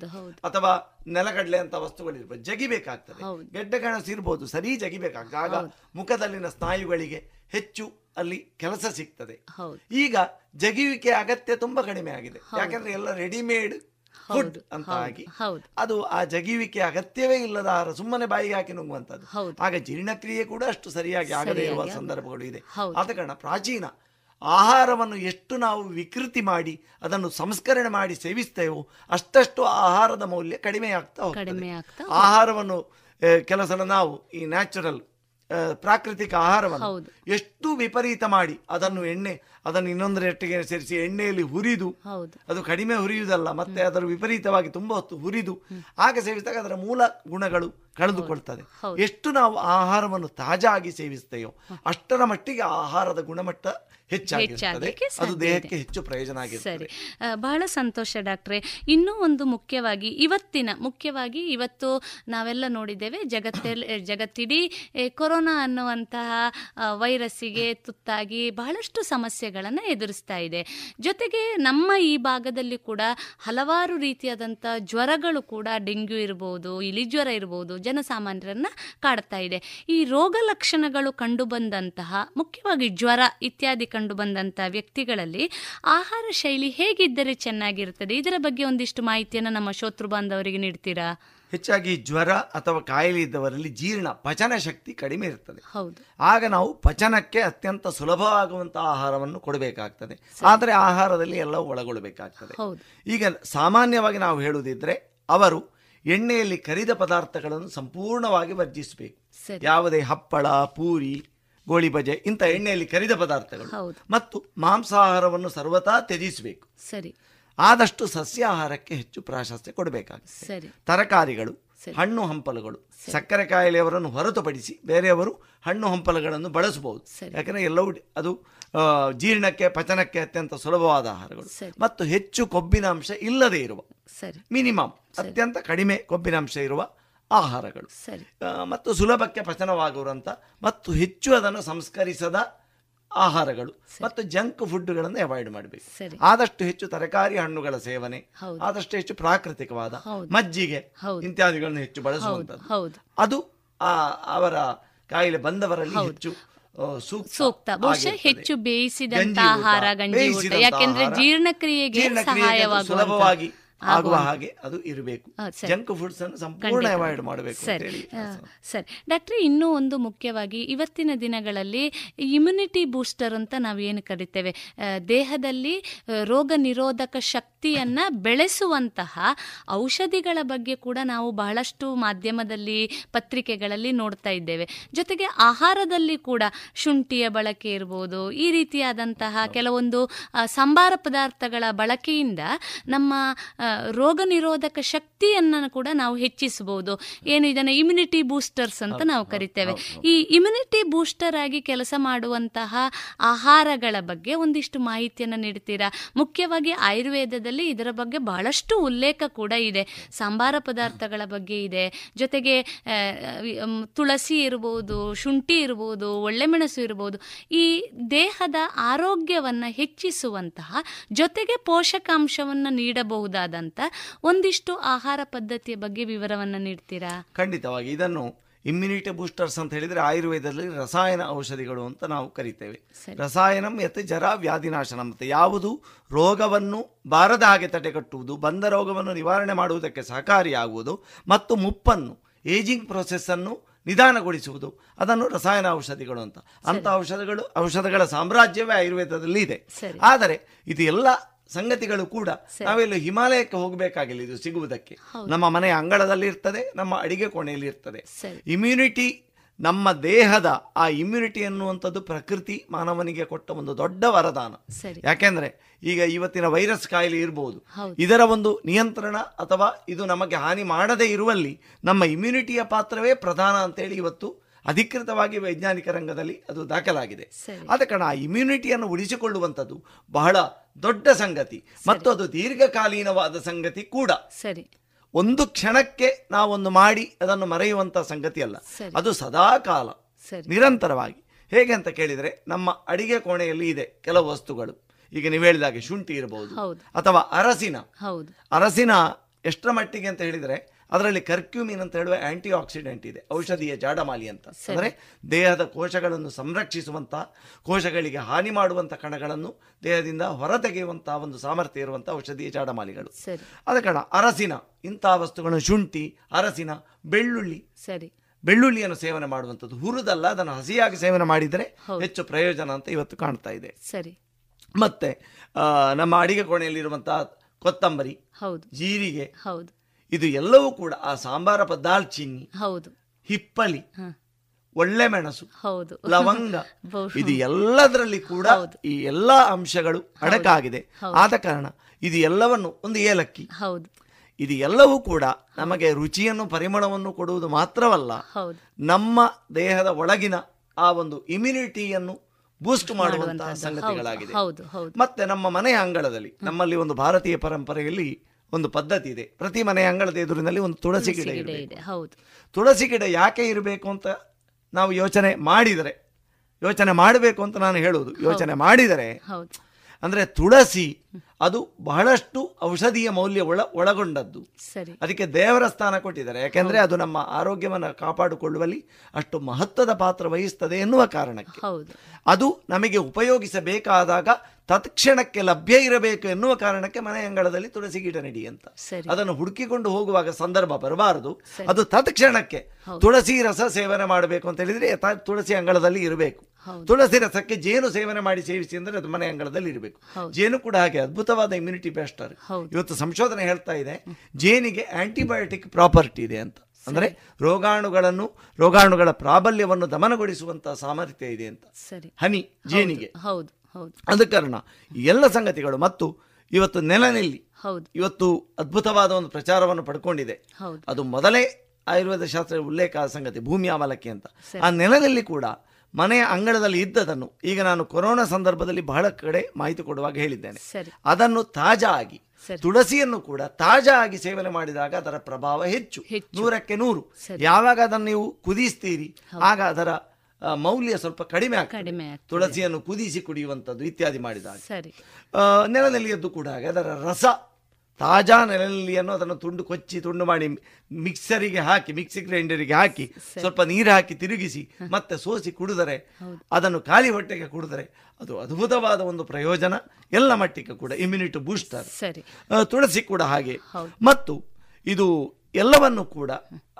ಅಥವಾ ನೆಲಗಡಲೆ ಅಂತ ವಸ್ತುಗಳಿರ್ಬೋದು ಜಗಿಬೇಕಾಗ್ತದೆ. ಗೆಡ್ಡೆ ಕಣಸು ಇರ್ಬೋದು ಸರಿ ಜಗಿಬೇಕಾಗ್ತದೆ. ಆಗ ಮುಖದಲ್ಲಿನ ಸ್ನಾಯುಗಳಿಗೆ ಹೆಚ್ಚು ಅಲ್ಲಿ ಕೆಲಸ ಸಿಗ್ತದೆ. ಈಗ ಜಗಿವಿಕೆ ಅಗತ್ಯ ತುಂಬಾ ಕಡಿಮೆ ಆಗಿದೆ. ಯಾಕಂದ್ರೆ ಎಲ್ಲ ರೆಡಿಮೇಡ್ ಫುಡ್ ಅಂತ ಆಗಿ ಅದು ಆ ಜಗಿವಿಕೆ ಅಗತ್ಯವೇ ಇಲ್ಲದ ಆಹಾರ ಸುಮ್ಮನೆ ಬಾಯಿಗೆ ಹಾಕಿ ನುಂಗುವಂತದ್ದು ಆಗ ಜೀರ್ಣಕ್ರಿಯೆ ಕೂಡ ಅಷ್ಟು ಸರಿಯಾಗಿ ಆಗದೇ ಇರುವ ಸಂದರ್ಭಗಳು ಇದೆ. ಆದ ಕಾರಣ ಪ್ರಾಚೀನ ಆಹಾರವನ್ನು ಎಷ್ಟು ನಾವು ವಿಕೃತಿ ಮಾಡಿ ಅದನ್ನು ಸಂಸ್ಕರಣೆ ಮಾಡಿ ಸೇವಿಸ್ತೇವೋ ಅಷ್ಟಷ್ಟು ಆಹಾರದ ಮೌಲ್ಯ ಕಡಿಮೆ ಆಗ್ತಾ ಹೋಗ್ತದೆ. ಆಹಾರವನ್ನು ಕೆಲಸ ನಾವು ಈ ನ್ಯಾಚುರಲ್ ಪ್ರಾಕೃತಿಕ ಆಹಾರವನ್ನು ಎಷ್ಟು ವಿಪರೀತ ಮಾಡಿ ಅದನ್ನು ಎಣ್ಣೆ ಅದನ್ನು ಇನ್ನೊಂದು ಇನ್ನೊಂದರೊಟ್ಟಿಗೆ ಸೇರಿಸಿ ಎಣ್ಣೆಯಲ್ಲಿ ಹುರಿದು ಅದು ಕಡಿಮೆ ಹುರಿಯುವುದಲ್ಲ ಮತ್ತೆ ಅದರ ವಿಪರೀತವಾಗಿ ತುಂಬಾ ಹೊತ್ತು ಹುರಿದು ಆಗ ಸೇವಿಸಿದಾಗ ಅದರ ಮೂಲ ಗುಣಗಳು ಕಳೆದುಕೊಳ್ತದೆ. ಎಷ್ಟು ನಾವು ಆಹಾರವನ್ನು ತಾಜಾಗಿ ಸೇವಿಸ್ತೇವೋ ಅಷ್ಟರ ಮಟ್ಟಿಗೆ ಆಹಾರದ ಗುಣಮಟ್ಟ ಹೆಚ್ಚಾಗಿರ್ತದೆ. ಅದು ದೇಹಕ್ಕೆ ಹೆಚ್ಚು ಪ್ರಯೋಜನ ಸರಿ. ಆಗಿರ್ತದೆ ಬಹಳ ಸಂತೋಷ ಡಾಕ್ಟ್ರೆ. ಇನ್ನೂ ಒಂದು ಮುಖ್ಯವಾಗಿ ಇವತ್ತಿನ ಮುಖ್ಯವಾಗಿ ಇವತ್ತು ನಾವೆಲ್ಲ ನೋಡಿದ್ದೇವೆ ಜಗತ್ತಲ್ಲಿ ಜಗತ್ತಿಡೀ ಕೊರೋನಾ ಅನ್ನುವಂತಹ ವೈರಸ್ಸಿಗೆ ತುತ್ತಾಗಿ ಬಹಳಷ್ಟು ಸಮಸ್ಯೆಗಳನ್ನು ಎದುರಿಸ್ತಾ ಇದೆ. ಜೊತೆಗೆ ನಮ್ಮ ಈ ಭಾಗದಲ್ಲಿ ಕೂಡ ಹಲವಾರು ರೀತಿಯಾದಂಥ ಜ್ವರಗಳು ಕೂಡ ಡೆಂಗ್ಯೂ ಇರ್ಬೋದು, ಇಲಿಜ್ವರ ಇರ್ಬೋದು ಜನಸಾಮಾನ್ಯರನ್ನ ಕಾಡ್ತಾ ಇದೆ. ಈ ರೋಗ ಲಕ್ಷಣಗಳು ಕಂಡುಬಂದಂತಹ, ಮುಖ್ಯವಾಗಿ ಜ್ವರ ಇತ್ಯಾದಿ ಕಂಡುಬಂದಂತಹ ವ್ಯಕ್ತಿಗಳಲ್ಲಿ ಆಹಾರ ಶೈಲಿ ಹೇಗಿದ್ದರೆ ಚೆನ್ನಾಗಿರುತ್ತದೆ? ಇದರ ಬಗ್ಗೆ ಒಂದಿಷ್ಟು ಮಾಹಿತಿಯನ್ನು ನಮ್ಮ ಶೋತೃ ಬಾಂಧವರಿಗೆ ನೀಡ್ತೀರಾ? ಹೆಚ್ಚಾಗಿ ಜ್ವರ ಅಥವಾ ಕಾಯಿಲೆ ಇದ್ದವರಲ್ಲಿ ಜೀರ್ಣ ಪಚನ ಶಕ್ತಿ ಕಡಿಮೆ ಇರ್ತದೆ. ಆಗ ನಾವು ಪಚನಕ್ಕೆ ಅತ್ಯಂತ ಸುಲಭವಾಗುವಂತಹ ಆಹಾರವನ್ನು ಕೊಡಬೇಕಾಗ್ತದೆ. ಆದರೆ ಆಹಾರದಲ್ಲಿ ಎಲ್ಲವೂ ಒಳಗೊಳ್ಳಬೇಕಾಗ್ತದೆ ಈಗ ಸಾಮಾನ್ಯವಾಗಿ ನಾವು ಹೇಳುವುದಿದ್ರೆ ಅವರು ಎಣ್ಣೆಯಲ್ಲಿ ಕರಿದ ಪದಾರ್ಥಗಳನ್ನು ಸಂಪೂರ್ಣವಾಗಿ ವರ್ಜಿಸಬೇಕು. ಯಾವುದೇ ಹಪ್ಪಳ ಪೂರಿ ಗೋಳಿಬಜೆ ಇಂಥ ಎಣ್ಣೆಯಲ್ಲಿ ಕರಿದ ಪದಾರ್ಥಗಳು. ಮತ್ತು ಮಾಂಸಾಹಾರವನ್ನು ಸರ್ವತಾ ತ್ಯಜಿಸಬೇಕು. ಸರಿ. ಆದಷ್ಟು ಸಸ್ಯಾಹಾರಕ್ಕೆ ಹೆಚ್ಚು ಪ್ರಾಶಸ್ತ್ಯ ಕೊಡಬೇಕಾಗುತ್ತೆ. ತರಕಾರಿಗಳು ಹಣ್ಣು ಹಂಪಲುಗಳು ಸಕ್ಕರೆ ಕಾಯಿಲೆಯವರನ್ನು ಹೊರತುಪಡಿಸಿ ಬೇರೆಯವರು ಹಣ್ಣು ಹಂಪಲುಗಳನ್ನು ಬಳಸಬಹುದು. ಯಾಕಂದರೆ ಎಲ್ಲವೂ ಅದು ಜೀರ್ಣಕ್ಕೆ ಪಚನಕ್ಕೆ ಅತ್ಯಂತ ಸುಲಭವಾದ ಆಹಾರಗಳು. ಮತ್ತು ಹೆಚ್ಚು ಕೊಬ್ಬಿನಾಂಶ ಇಲ್ಲದೆ ಇರುವ ಮಿನಿಮಮ್ ಅತ್ಯಂತ ಕಡಿಮೆ ಕೊಬ್ಬಿನಾಂಶ ಇರುವ ಆಹಾರಗಳು. ಮತ್ತು ಸುಲಭಕ್ಕೆ ಪಚನವಾಗುವಂಥ ಮತ್ತು ಹೆಚ್ಚು ಅದನ್ನು ಸಂಸ್ಕರಿಸದ ಆಹಾರಗಳು ಮತ್ತು ಜಂಕ್ ಫುಡ್ಗಳನ್ನು ಅವಾಯ್ಡ್ ಮಾಡಬೇಕು. ಆದಷ್ಟು ಹೆಚ್ಚು ತರಕಾರಿ ಹಣ್ಣುಗಳ ಸೇವನೆ ಆದಷ್ಟು ಹೆಚ್ಚು ಪ್ರಾಕೃತಿಕವಾದ ಮಜ್ಜಿಗೆ ಇತ್ಯಾದಿಗಳನ್ನು ಹೆಚ್ಚು ಬಳಸುವಂತದ್ದು ಅದು ಆ ಅವರ ಕಾಯಿಲೆ ಬಂದವರಲ್ಲಿ ಹೆಚ್ಚು ಸೂಕ್ತ ಬಹುಶಃ. ಹೆಚ್ಚು ಬೇಯಿಸಿದಂತ ಗಂಜಿ ಆಹಾರ ಗಂಜಿ ಊಟ. ಯಾಕೆಂದ್ರೆ ಜೀರ್ಣಕ್ರಿಯೆಗೆ ಸಹಾಯವಾಗುವ ಸುಲಭವಾಗಿ ಆಗುವ ಹಾಗೆ. ಅದು ಇರಬೇಕು. ಜಂಕ್ ಫುಡ್ಸ್ ಅನ್ನು ಸಂಪೂರ್ಣ ಅವಾಯ್ಡ್ ಮಾಡಬೇಕು ಸರಿ. ಸರಿ. ಡಾಕ್ಟ್ರೆ ಇನ್ನೂ ಒಂದು ಮುಖ್ಯವಾಗಿ ಇವತ್ತಿನ ದಿನಗಳಲ್ಲಿ ಇಮ್ಯುನಿಟಿ ಬೂಸ್ಟರ್ ಅಂತ ನಾವು ಏನು ಕರಿತೇವೆ? ದೇಹದಲ್ಲಿ ರೋಗ ನಿರೋಧಕ ಶಕ್ತಿಯನ್ನ ಬೆಳೆಸುವಂತಹ ಔಷಧಿಗಳ ಬಗ್ಗೆ ಕೂಡ ನಾವು ಬಹಳಷ್ಟು ಮಾಧ್ಯಮದಲ್ಲಿ ಪತ್ರಿಕೆಗಳಲ್ಲಿ ನೋಡ್ತಾ ಇದ್ದೇವೆ. ಜೊತೆಗೆ ಆಹಾರದಲ್ಲಿ ಕೂಡ ಶುಂಠಿಯ ಬಳಕೆ ಇರ್ಬೋದು ಈ ರೀತಿಯಾದಂತಹ ಕೆಲವೊಂದು ಸಂಬಾರ ಪದಾರ್ಥಗಳ ಬಳಕೆಯಿಂದ ನಮ್ಮ ರೋಗ ನಿರೋಧಕ ಶಕ್ತಿಯನ್ನು ಕೂಡ ನಾವು ಹೆಚ್ಚಿಸಬಹುದು. ಏನು ಇದನ್ನು ಇಮ್ಯುನಿಟಿ ಬೂಸ್ಟರ್ಸ್ ಅಂತ ನಾವು ಕರಿತೇವೆ. ಈ ಇಮ್ಯುನಿಟಿ ಬೂಸ್ಟರ್ ಆಗಿ ಕೆಲಸ ಮಾಡುವಂತಹ ಆಹಾರಗಳ ಬಗ್ಗೆ ಒಂದಿಷ್ಟು ಮಾಹಿತಿಯನ್ನು ನೀಡ್ತೀರಾ? ಮುಖ್ಯವಾಗಿ ಆಯುರ್ವೇದದಲ್ಲಿ ಇದರ ಬಗ್ಗೆ ಬಹಳಷ್ಟು ಉಲ್ಲೇಖ ಕೂಡ ಇದೆ. ಸಾಂಬಾರ ಪದಾರ್ಥಗಳ ಬಗ್ಗೆ ಇದೆ. ಜೊತೆಗೆ ತುಳಸಿ ಇರಬಹುದು ಶುಂಠಿ ಇರಬಹುದು ಒಳ್ಳೆ ಮೆಣಸು ಇರಬಹುದು ಈ ದೇಹದ ಆರೋಗ್ಯವನ್ನು ಹೆಚ್ಚಿಸುವಂತಹ ಜೊತೆಗೆ ಪೋಷಕಾಂಶವನ್ನ ನೀಡಬಹುದಾದಂತ ಒಂದಿಷ್ಟು ಆಹಾರ ಪದ್ಧತಿಯ ಬಗ್ಗೆ ವಿವರವನ್ನ ನೀಡ್ತೀರಾ? ಖಂಡಿತವಾಗಿ. ಇದನ್ನು ಇಮ್ಯುನಿಟಿ ಬೂಸ್ಟರ್ಸ್ ಅಂತ ಹೇಳಿದ್ರೆ ಆಯುರ್ವೇದದಲ್ಲಿ ರಸಾಯನ ಔಷಧಿಗಳು ಅಂತ ನಾವು ಕರಿತೇವೆ. ರಸಾಯನಂ ಯತ್ ಜರ ವ್ಯಾಧಿನಾಶನ ಮತ್ತು ಯಾವುದು? ರೋಗವನ್ನು ಬಾರದ ಹಾಗೆ ತಡೆಗಟ್ಟುವುದು ಬಂದ ರೋಗವನ್ನು ನಿವಾರಣೆ ಮಾಡುವುದಕ್ಕೆ ಸಹಕಾರಿಯಾಗುವುದು ಮತ್ತು ಮುಪ್ಪನ್ನು ಏಜಿಂಗ್ ಪ್ರೊಸೆಸ್ಸನ್ನು ನಿಧಾನಗೊಳಿಸುವುದು. ಅದನ್ನು ರಸಾಯನ ಔಷಧಿಗಳು ಅಂತ. ಅಂತ ಔಷಧಗಳು ಔಷಧಗಳ ಸಾಮ್ರಾಜ್ಯವೇ ಆಯುರ್ವೇದದಲ್ಲಿ ಇದೆ. ಆದರೆ ಇದು ಎಲ್ಲ ಸಂಗತಿಗಳು ಕೂಡ ನಾವೆಲ್ಲ ಹಿಮಾಲಯಕ್ಕೆ ಹೋಗಬೇಕಾಗಿಲ್ಲ ಇದು ಸಿಗುವುದಕ್ಕೆ. ನಮ್ಮ ಮನೆಯ ಅಂಗಳದಲ್ಲಿ ಇರ್ತದೆ ನಮ್ಮ ಅಡಿಗೆ ಕೋಣೆಯಲ್ಲಿ ಇರ್ತದೆ. ಇಮ್ಯುನಿಟಿ ನಮ್ಮ ದೇಹದ ಆ ಇಮ್ಯುನಿಟಿ ಅನ್ನುವಂಥದ್ದು ಪ್ರಕೃತಿ ಮಾನವನಿಗೆ ಕೊಟ್ಟ ಒಂದು ದೊಡ್ಡ ವರದಾನ. ಯಾಕೆಂದ್ರೆ ಈಗ ಇವತ್ತಿನ ವೈರಸ್ ಕಾಯಿಲೆ ಇರಬಹುದು ಇದರ ಒಂದು ನಿಯಂತ್ರಣ ಅಥವಾ ಇದು ನಮಗೆ ಹಾನಿ ಮಾಡದೇ ಇರುವಲ್ಲಿ ನಮ್ಮ ಇಮ್ಯುನಿಟಿಯ ಪಾತ್ರವೇ ಪ್ರಧಾನ ಅಂತೇಳಿ ಇವತ್ತು ಅಧಿಕೃತವಾಗಿ ವೈಜ್ಞಾನಿಕ ರಂಗದಲ್ಲಿ ಅದು ದಾಖಲಾಗಿದೆ. ಆದ ಕಾರಣ ಆ ಇಮ್ಯುನಿಟಿಯನ್ನು ಉಳಿಸಿಕೊಳ್ಳುವಂಥದ್ದು ಬಹಳ ದೊಡ್ಡ ಸಂಗತಿ. ಮತ್ತು ಅದು ದೀರ್ಘಕಾಲೀನವಾದ ಸಂಗತಿ ಕೂಡ. ಸರಿ. ಒಂದು ಕ್ಷಣಕ್ಕೆ ನಾವೊಂದು ಮಾಡಿ ಅದನ್ನು ಮರೆಯುವಂತ ಸಂಗತಿ ಅಲ್ಲ. ಅದು ಸದಾ ಕಾಲ ಸರಿ. ನಿರಂತರವಾಗಿ. ಹೇಗೆ ಅಂತ ಕೇಳಿದರೆ ನಮ್ಮ ಅಡಿಗೆ ಕೋಣೆಯಲ್ಲಿ ಇದೆ ಕೆಲವು ವಸ್ತುಗಳು. ಈಗ ನೀವು ಹೇಳಿದಾಗೆ ಶುಂಠಿ ಇರಬಹುದು ಅಥವಾ ಅರಸಿನ. ಹೌದು. ಅರಸಿನ ಎಷ್ಟರ ಮಟ್ಟಿಗೆ ಅಂತ ಹೇಳಿದರೆ ಅದರಲ್ಲಿ ಕರ್ಕ್ಯೂಮಿನ್ ಅಂತ ಹೇಳುವ ಆಂಟಿ ಆಕ್ಸಿಡೆಂಟ್ ಇದೆ. ಔಷಧೀಯ ಜಾಡಮಾಲಿ ಅಂತ. ಅಂದರೆ ದೇಹದ ಕೋಶಗಳನ್ನು ಸಂರಕ್ಷಿಸುವಂಥ ಕೋಶಗಳಿಗೆ ಹಾನಿ ಮಾಡುವಂಥ ಕಣಗಳನ್ನು ದೇಹದಿಂದ ಹೊರತೆಗೆಯುವಂತಹ ಒಂದು ಸಾಮರ್ಥ್ಯ ಇರುವಂಥ ಔಷಧೀಯ ಜಾಡಮಾಲಿಗಳು. ಅದ ಕಾರಣ ಅರಸಿನ ಇಂತಹ ವಸ್ತುಗಳನ್ನು ಶುಂಠಿ ಅರಸಿನ ಬೆಳ್ಳುಳ್ಳಿ. ಸರಿ. ಬೆಳ್ಳುಳ್ಳಿಯನ್ನು ಸೇವನೆ ಮಾಡುವಂಥದ್ದು. ಹುರಿದಲ್ಲ ಅದನ್ನು ಹಸಿಯಾಗಿ ಸೇವನೆ ಮಾಡಿದರೆ ಹೆಚ್ಚು ಪ್ರಯೋಜನ ಅಂತ ಇವತ್ತು ಕಾಣ್ತಾ ಇದೆ. ಸರಿ. ಮತ್ತೆ ನಮ್ಮ ಅಡಿಗೆ ಕೋಣೆಯಲ್ಲಿರುವಂತಹ ಕೊತ್ತಂಬರಿ ಹೌದು. ಜೀರಿಗೆ ಹೌದು. ಇದು ಎಲ್ಲವೂ ಕೂಡ ಆ ಸಾಂಬಾರ ದಾಲ್ಚಿನ್ನಿ ಹೌದು. ಹಿಪ್ಪಲಿ ಒಳ್ಳೆ ಮೆಣಸು ಹೌದು. ಲವಂಗ ಇದು ಎಲ್ಲದರಲ್ಲಿ ಕೂಡ ಈ ಎಲ್ಲಾ ಅಂಶಗಳು ಅಡಕಾಗಿದೆ. ಆದ ಕಾರಣ ಇದು ಎಲ್ಲವನ್ನು ಒಂದು ಏಲಕ್ಕಿ ಹೌದು. ಇದು ಎಲ್ಲವೂ ಕೂಡ ನಮಗೆ ರುಚಿಯನ್ನು ಪರಿಮಳವನ್ನು ಕೊಡುವುದು ಮಾತ್ರವಲ್ಲ ನಮ್ಮ ದೇಹದ ಒಳಗಿನ ಆ ಒಂದು ಇಮ್ಯುನಿಟಿಯನ್ನು ಬೂಸ್ಟ್ ಮಾಡುವಂತಹ ಸಂಗತಿಗಳಾಗಿದೆ. ಮತ್ತೆ ನಮ್ಮ ಮನೆಯ ಅಂಗಳದಲ್ಲಿ ನಮ್ಮಲ್ಲಿ ಒಂದು ಭಾರತೀಯ ಪರಂಪರೆಯಲ್ಲಿ ಒಂದು ಪದ್ಧತಿ ಇದೆ. ಪ್ರತಿ ಮನೆ ಅಂಗಳದ ಎದುರಿನಲ್ಲಿ ಒಂದು ತುಳಸಿ ಗಿಡ ಇದೆ ಹೌದು. ತುಳಸಿ ಗಿಡ ಯಾಕೆ ಇರಬೇಕು ಅಂತ ನಾವು ಯೋಚನೆ ಮಾಡಿದರೆ ಯೋಚನೆ ಮಾಡಬೇಕು ಅಂತ ನಾನು ಹೇಳುವುದು. ಯೋಚನೆ ಮಾಡಿದರೆ ಅಂದರೆ ತುಳಸಿ ಅದು ಬಹಳಷ್ಟು ಔಷಧೀಯ ಮೌಲ್ಯ ಒಳ ಒಳಗೊಂಡದ್ದು. ಸರಿ. ಅದಕ್ಕೆ ದೇವರ ಸ್ಥಾನ ಕೊಟ್ಟಿದ್ದಾರೆ. ಯಾಕೆಂದ್ರೆ ಅದು ನಮ್ಮ ಆರೋಗ್ಯವನ್ನು ಕಾಪಾಡಿಕೊಳ್ಳುವಲ್ಲಿ ಅಷ್ಟು ಮಹತ್ವದ ಪಾತ್ರ ವಹಿಸ್ತದೆ ಎನ್ನುವ ಕಾರಣಕ್ಕೆ. ಅದು ನಮಗೆ ಉಪಯೋಗಿಸಬೇಕಾದಾಗ ತತ್ಕ್ಷಣಕ್ಕೆ ಲಭ್ಯ ಇರಬೇಕು ಎನ್ನುವ ಕಾರಣಕ್ಕೆ ಮನೆ ಅಂಗಳದಲ್ಲಿ ತುಳಸಿ ಗಿಡ ನೆಡಿ ಅಂತ. ಅದನ್ನು ಹುಡುಕಿಕೊಂಡು ಹೋಗುವಾಗ ಸಂದರ್ಭ ಬರಬಾರದು. ಅದು ತತ್ಕ್ಷಣಕ್ಕೆ ತುಳಸಿ ರಸ ಸೇವನೆ ಮಾಡಬೇಕು ಅಂತ ಹೇಳಿದ್ರೆ ತುಳಸಿ ಅಂಗಳದಲ್ಲಿ ಇರಬೇಕು. ತುಳಸಿ ರಸಕ್ಕೆ ಜೇನು ಸೇವನೆ ಮಾಡಿ ಸೇವಿಸಿ ಅಂದ್ರೆ ಅದು ಮನೆ ಅಂಗಳದಲ್ಲಿ ಇರಬೇಕು ಜೇನು ಕೂಡ ಹಾಗೆ ಅದ್ಭುತವಾದ ಇಮ್ಯುನಿಟಿ ಬೇಸ್ಟರ್ ಇವತ್ತು ಸಂಶೋಧನೆ ಹೇಳ್ತಾ ಇದೆ ಜೇನಿಗೆ ಆಂಟಿಬಯೋಟಿಕ್ ಪ್ರಾಪರ್ಟಿ ಇದೆ ಅಂತ. ಅಂದ್ರೆ ರೋಗಾಣುಗಳನ್ನು ರೋಗಾಣುಗಳ ಪ್ರಾಬಲ್ಯವನ್ನು ದಮನಗೊಳಿಸುವಂತಹ ಸಾಮರ್ಥ್ಯ ಇದೆ ಅಂತ. ಸರಿ. ಹನಿ ಜೇನಿಗೆ. ಹೌದು ಹೌದು. ಆದ ಕಾರಣ ಎಲ್ಲ ಸಂಗತಿಗಳು ಮತ್ತು ಇವತ್ತು ನೆಲನೆಲ್ಲಿ ಹೌದು. ಇವತ್ತು ಅದ್ಭುತವಾದ ಒಂದು ಪ್ರಚಾರವನ್ನು ಪಡ್ಕೊಂಡಿದೆ. ಅದು ಮೊದಲೇ ಆಯುರ್ವೇದ ಶಾಸ್ತ್ರ ಉಲ್ಲೇಖ ಸಂಗತಿ ಭೂಮಿ ಆಮಲಕ್ಕೆ ಅಂತ. ಆ ನೆಲದಲ್ಲಿ ಕೂಡ ಮನೆಯ ಅಂಗಳದಲ್ಲಿ ಇದ್ದದನ್ನು ಈಗ ನಾನು ಕೊರೋನಾ ಸಂದರ್ಭದಲ್ಲಿ ಬಹಳ ಕಡೆ ಮಾಹಿತಿ ಕೊಡುವಾಗ ಹೇಳಿದ್ದೇನೆ. ಅದನ್ನು ತಾಜಾ ಆಗಿ ತುಳಸಿಯನ್ನು ಕೂಡ ತಾಜಾ ಆಗಿ ಸೇವನೆ ಮಾಡಿದಾಗ ಅದರ ಪ್ರಭಾವ ಹೆಚ್ಚು. ನೂರಕ್ಕೆ ನೂರು. ಯಾವಾಗ ಅದನ್ನು ನೀವು ಕುದಿಸ್ತೀರಿ ಆಗ ಅದರ ಮೌಲ್ಯ ಸ್ವಲ್ಪ ಕಡಿಮೆ ಆಗ್ತದೆ. ತುಳಸಿಯನ್ನು ಕುದಿಸಿ ಕುಡಿಯುವಂಥದ್ದು ಇತ್ಯಾದಿ ಮಾಡಿದಾಗ. ಆ, ಕೂಡ ಹಾಗೆ ಅದರ ರಸ ತಾಜಾ ನೆಲನೆಲ್ಲಿಯನ್ನು ಅದನ್ನು ತುಂಡು ಕೊಚ್ಚಿ ತುಂಡು ಮಾಡಿ ಮಿಕ್ಸರಿಗೆ ಹಾಕಿ ಮಿಕ್ಸಿ ಗ್ರೈಂಡರಿಗೆ ಹಾಕಿ ಸ್ವಲ್ಪ ನೀರು ಹಾಕಿ ತಿರುಗಿಸಿ ಮತ್ತೆ ಸೋಸಿ ಕುಡಿದರೆ ಅದನ್ನು ಖಾಲಿ ಹೊಟ್ಟೆಗೆ ಕುಡಿದರೆ ಅದು ಅದ್ಭುತವಾದ ಒಂದು ಪ್ರಯೋಜನ ಎಲ್ಲ ಮಟ್ಟಿಗೆ ಕೂಡ ಇಮ್ಯುನಿಟಿ ಬೂಸ್ಟರ್ ತುಳಸಿ ಕೂಡ ಹಾಗೆ. ಮತ್ತು ಇದು ಎಲ್ಲವನ್ನು ಕೂಡ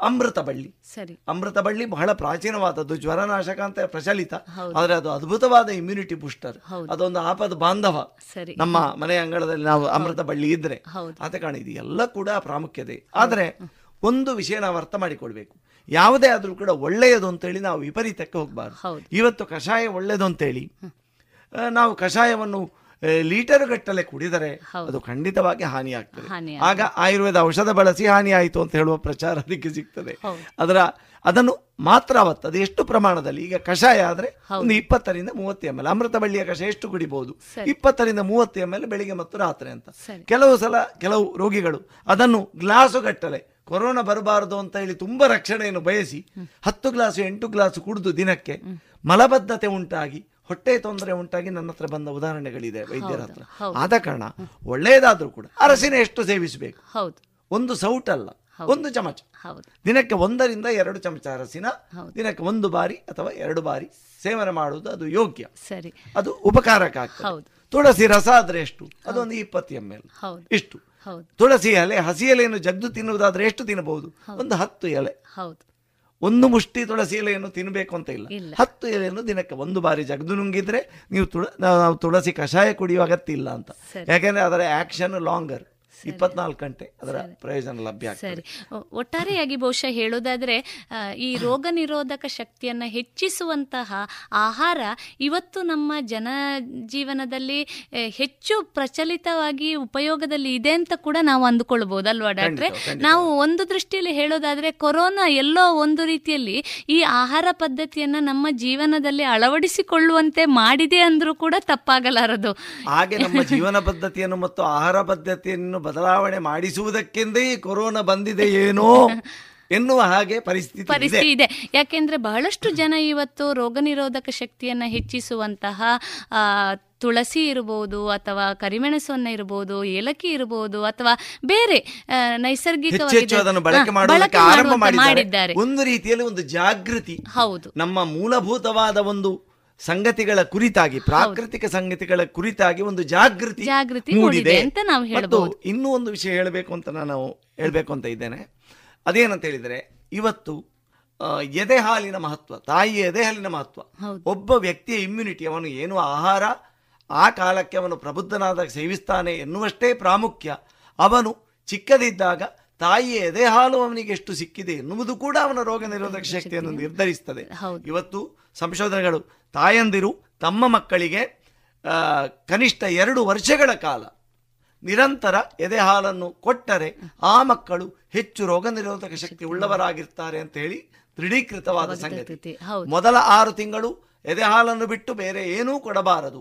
ಅಮೃತ ಬಳ್ಳಿ. ಸರಿ. ಅಮೃತ ಬಳ್ಳಿ ಬಹಳ ಪ್ರಾಚೀನವಾದದ್ದು ಜ್ವರನಾಶಕ ಅಂತ ಪ್ರಚಲಿತ. ಆದರೆ ಅದು ಅದ್ಭುತವಾದ ಇಮ್ಯುನಿಟಿ ಬೂಸ್ಟರ್. ಅದೊಂದು ಆಪದ ಬಾಂಧವ. ಸರಿ. ನಮ್ಮ ಮನೆ ಅಂಗಳದಲ್ಲಿ ನಾವು ಅಮೃತ ಬಳ್ಳಿ ಇದ್ರೆ. ಆತ ಆದ ಕಾರಣ ಇದು ಎಲ್ಲ ಕೂಡ ಪ್ರಾಮುಖ್ಯತೆ. ಆದರೆ ಒಂದು ವಿಷಯ ನಾವು ಅರ್ಥ ಮಾಡಿಕೊಳ್ಬೇಕು. ಯಾವುದೇ ಆದ್ರೂ ಕೂಡ ಒಳ್ಳೆಯದು ಅಂತೇಳಿ ನಾವು ವಿಪರೀತಕ್ಕೆ ಹೋಗಬಾರ್ದು. ಇವತ್ತು ಕಷಾಯ ಒಳ್ಳೆಯದು ಅಂತೇಳಿ ನಾವು ಕಷಾಯವನ್ನು ಲೀಟರ್ ಗಟ್ಟಲೆ ಕುಡಿದರೆ ಅದು ಖಂಡಿತವಾಗಿ ಹಾನಿಯಾಗ್ತದೆ. ಹಾನಿ ಆಗ ಆಯುರ್ವೇದ ಔಷಧ ಬಳಸಿ ಹಾನಿ ಆಯಿತು ಅಂತ ಹೇಳುವ ಪ್ರಚಾರ ಅದಕ್ಕೆ ಸಿಗ್ತದೆ. ಅದರ ಅದನ್ನು ಮಾತ್ರ ಅವತ್ತು ಅದು ಎಷ್ಟು ಪ್ರಮಾಣದಲ್ಲಿ? ಈಗ ಕಷಾಯ ಆದರೆ. ಒಂದು ಇಪ್ಪತ್ತರಿಂದ ಮೂವತ್ತು ಎಂ ಎಲ್ ಅಮೃತ ಬಳ್ಳಿಯ ಕಷಾಯ ಎಷ್ಟು ಕುಡಿಬಹುದು. ಇಪ್ಪತ್ತರಿಂದ ಮೂವತ್ತು ಎಂ ಎಲ್ ಬೆಳಿಗ್ಗೆ ಮತ್ತು ರಾತ್ರಿ ಅಂತ. ಕೆಲವು ಸಲ ಕೆಲವು ರೋಗಿಗಳು ಅದನ್ನು ಗ್ಲಾಸು ಗಟ್ಟಲೆ ಕೊರೋನಾ ಬರಬಾರದು ಅಂತ ಹೇಳಿ ತುಂಬಾ ರಕ್ಷಣೆಯನ್ನು ಬಯಸಿ ಹತ್ತು ಗ್ಲಾಸು ಎಂಟು ಗ್ಲಾಸು ಕುಡಿದು ದಿನಕ್ಕೆ ಮಲಬದ್ಧತೆ ಉಂಟಾಗಿ ಹೊಟ್ಟೆ ತೊಂದರೆ ಉಂಟಾಗಿ ನನ್ನ ಹತ್ರ ಬಂದ ಉದಾಹರಣೆಗಳಿದೆ ವೈದ್ಯರ ಹತ್ರ. ಆದ ಕಾರಣ ಒಳ್ಳೆಯದಾದ್ರೂ ಕೂಡ ಅರಸಿನ ಎಷ್ಟು ಸೇವಿಸಬೇಕು? ಹೌದು. ಒಂದು ಸೌಟಲ್ಲ. ಒಂದು ಚಮಚ. ದಿನಕ್ಕೆ ಒಂದರಿಂದ ಎರಡು ಚಮಚ ಅರಸಿನ ದಿನಕ್ಕೆ ಒಂದು ಬಾರಿ ಅಥವಾ ಎರಡು ಬಾರಿ ಸೇವನೆ ಮಾಡುವುದು ಅದು ಯೋಗ್ಯ. ಸರಿ. ಅದು ಉಪಕಾರಕ. ತುಳಸಿ ರಸ ಆದ್ರೆ ಎಷ್ಟು? ಅದೊಂದು ಇಪ್ಪತ್ತು ಎಂ ಎಲ್. ಇಷ್ಟು. ತುಳಸಿ ಎಲೆ ಹಸಿ ಎಲೆಯನ್ನು ಜಗ್ದು ತಿನ್ನುವುದಾದ್ರೆ ಎಷ್ಟು ತಿನ್ನಬಹುದು? ಒಂದು ಹತ್ತು ಎಲೆ. ಹೌದು. ಒಂದು ಮುಷ್ಟಿ ತುಳಸಿ ಎಲೆಯನ್ನು ತಿನ್ನಬೇಕು ಅಂತ ಇಲ್ಲ. ಹತ್ತು ಎಲೆಯನ್ನು ದಿನಕ್ಕೆ ಒಂದು ಬಾರಿ ಜಗದು ನುಂಗಿದ್ರೆ ನೀವು ತುಳ ನಾವು ತುಳಸಿ ಕಷಾಯ ಕುಡಿಯುವ ಅಗತ್ಯ ಇಲ್ಲ ಅಂತ. ಯಾಕೆಂದ್ರೆ ಅದರ ಆಕ್ಷನ್ ಲಾಂಗರ್ ಇಪ್ಪತ್ನಾಲ್ಕು ಗಂಟೆ ಅದರ ಪ್ರಯೋಜನ ಲಭ್ಯ ಸರಿ. ಒಟ್ಟಾರೆಯಾಗಿ ಬಹುಶಃ ಹೇಳೋದಾದ್ರೆ ಈ ರೋಗ ನಿರೋಧಕ ಶಕ್ತಿಯನ್ನು ಹೆಚ್ಚಿಸುವಂತಹ ಆಹಾರ ಇವತ್ತು ನಮ್ಮ ಜನ ಜೀವನದಲ್ಲಿ ಹೆಚ್ಚು ಪ್ರಚಲಿತವಾಗಿ ಉಪಯೋಗದಲ್ಲಿ ಇದೆ ಅಂತ ಕೂಡ ನಾವು ಅಂದುಕೊಳ್ಬಹುದು ಅಲ್ವಾ ಡಾಕ್ಟ್ರೆ. ನಾವು ಒಂದು ದೃಷ್ಟಿಯಲ್ಲಿ ಹೇಳೋದಾದ್ರೆ ಕೊರೋನಾ ಎಲ್ಲೋ ಒಂದು ರೀತಿಯಲ್ಲಿ ಈ ಆಹಾರ ಪದ್ಧತಿಯನ್ನ ನಮ್ಮ ಜೀವನದಲ್ಲಿ ಅಳವಡಿಸಿಕೊಳ್ಳುವಂತೆ ಮಾಡಿದೆ ಅಂದ್ರೂ ಕೂಡ ತಪ್ಪಾಗಲಾರದು. ಹಾಗೆ ನಮ್ಮ ಜೀವನ ಪದ್ಧತಿಯನ್ನು ಮತ್ತು ಆಹಾರ ಪದ್ಧತಿಯನ್ನು ಬದಲಾವಣೆ ಮಾಡಿಸುವುದಕ್ಕೆಂದೇ ಈ ಕೊರೋನಾ ಬಂದಿದೆ ಏನೋ ಎನ್ನುವ ಹಾಗೆ ಪರಿಸ್ಥಿತಿ ಇದೆ. ಪರಿಸ್ಥಿತಿ ಇದೆ. ಯಾಕೆಂದ್ರೆ ಬಹಳಷ್ಟು ಜನ ಇವತ್ತು ರೋಗ ನಿರೋಧಕ ಶಕ್ತಿಯನ್ನ ಹೆಚ್ಚಿಸುವಂತಹ ತುಳಸಿ ಇರಬಹುದು ಅಥವಾ ಕರಿಮೆಣಸನ್ನ ಇರಬಹುದು ಏಲಕ್ಕಿ ಇರಬಹುದು ಅಥವಾ ಬೇರೆ ನೈಸರ್ಗಿಕವಾಗಿ ಮಾಡಿದ್ದಾರೆ. ಒಂದು ರೀತಿಯಲ್ಲಿ ಒಂದು ಜಾಗೃತಿ ಹೌದು. ನಮ್ಮ ಮೂಲಭೂತವಾದ ಒಂದು ಸಂಗತಿಗಳ ಕುರಿತಾಗಿ ಪ್ರಾಕೃತಿಕ ಸಂಗತಿಗಳ ಕುರಿತಾಗಿ ಒಂದು ಜಾಗೃತಿ ಜಾಗೃತಿ ಮೂಡಿದೆ ಅಂತ ನಾವು ಮತ್ತು ಹೇಳ್ಬಹುದು. ಇನ್ನೂ ಒಂದು ವಿಷಯ ಹೇಳಬೇಕು ಅಂತ ನಾನು ಹೇಳಬೇಕು ಅಂತ ಇದ್ದೇನೆ. ಅದೇನಂತ ಹೇಳಿದರೆ ಇವತ್ತು ಆ, ಎದೆ ಹಾಲಿನ ಮಹತ್ವ ತಾಯಿಯ ಎದೆ ಹಾಲಿನ ಮಹತ್ವ. ಹೌದು. ಒಬ್ಬ ವ್ಯಕ್ತಿಯ ಇಮ್ಯುನಿಟಿ ಅವನು ಏನು ಆಹಾರ ಆ ಕಾಲಕ್ಕೆ ಅವನು ಪ್ರಬುದ್ಧನಾದಾಗ ಸೇವಿಸ್ತಾನೆ ಎನ್ನುವಷ್ಟೇ ಪ್ರಾಮುಖ್ಯ. ಅವನು ಚಿಕ್ಕದಿದ್ದಾಗ ತಾಯಿಯ ಎದೆ ಹಾಲು ಅವನಿಗೆ ಎಷ್ಟು ಸಿಕ್ಕಿದೆ ಎನ್ನುವುದು ಕೂಡ ಅವನ ರೋಗ ನಿರೋಧಕ ಶಕ್ತಿಯನ್ನು ನಿರ್ಧರಿಸ್ತದೆ ಇವತ್ತು ಸಂಶೋಧನೆಗಳು ತಾಯಂದಿರು ತಮ್ಮ ಮಕ್ಕಳಿಗೆ ಕನಿಷ್ಠ ಎರಡು ವರ್ಷಗಳ ಕಾಲ ನಿರಂತರ ಎದೆ ಹಾಲನ್ನು ಕೊಟ್ಟರೆ ಆ ಮಕ್ಕಳು ಹೆಚ್ಚು ರೋಗ ನಿರೋಧಕ ಶಕ್ತಿ ಉಳ್ಳವರಾಗಿರ್ತಾರೆ ಅಂತ ಹೇಳಿ ದೃಢೀಕೃತವಾದ ಸಂಗತಿ. ಮೊದಲ ಆರು ತಿಂಗಳು ಎದೆ ಹಾಲನ್ನು ಬಿಟ್ಟು ಬೇರೆ ಏನೂ ಕೊಡಬಾರದು.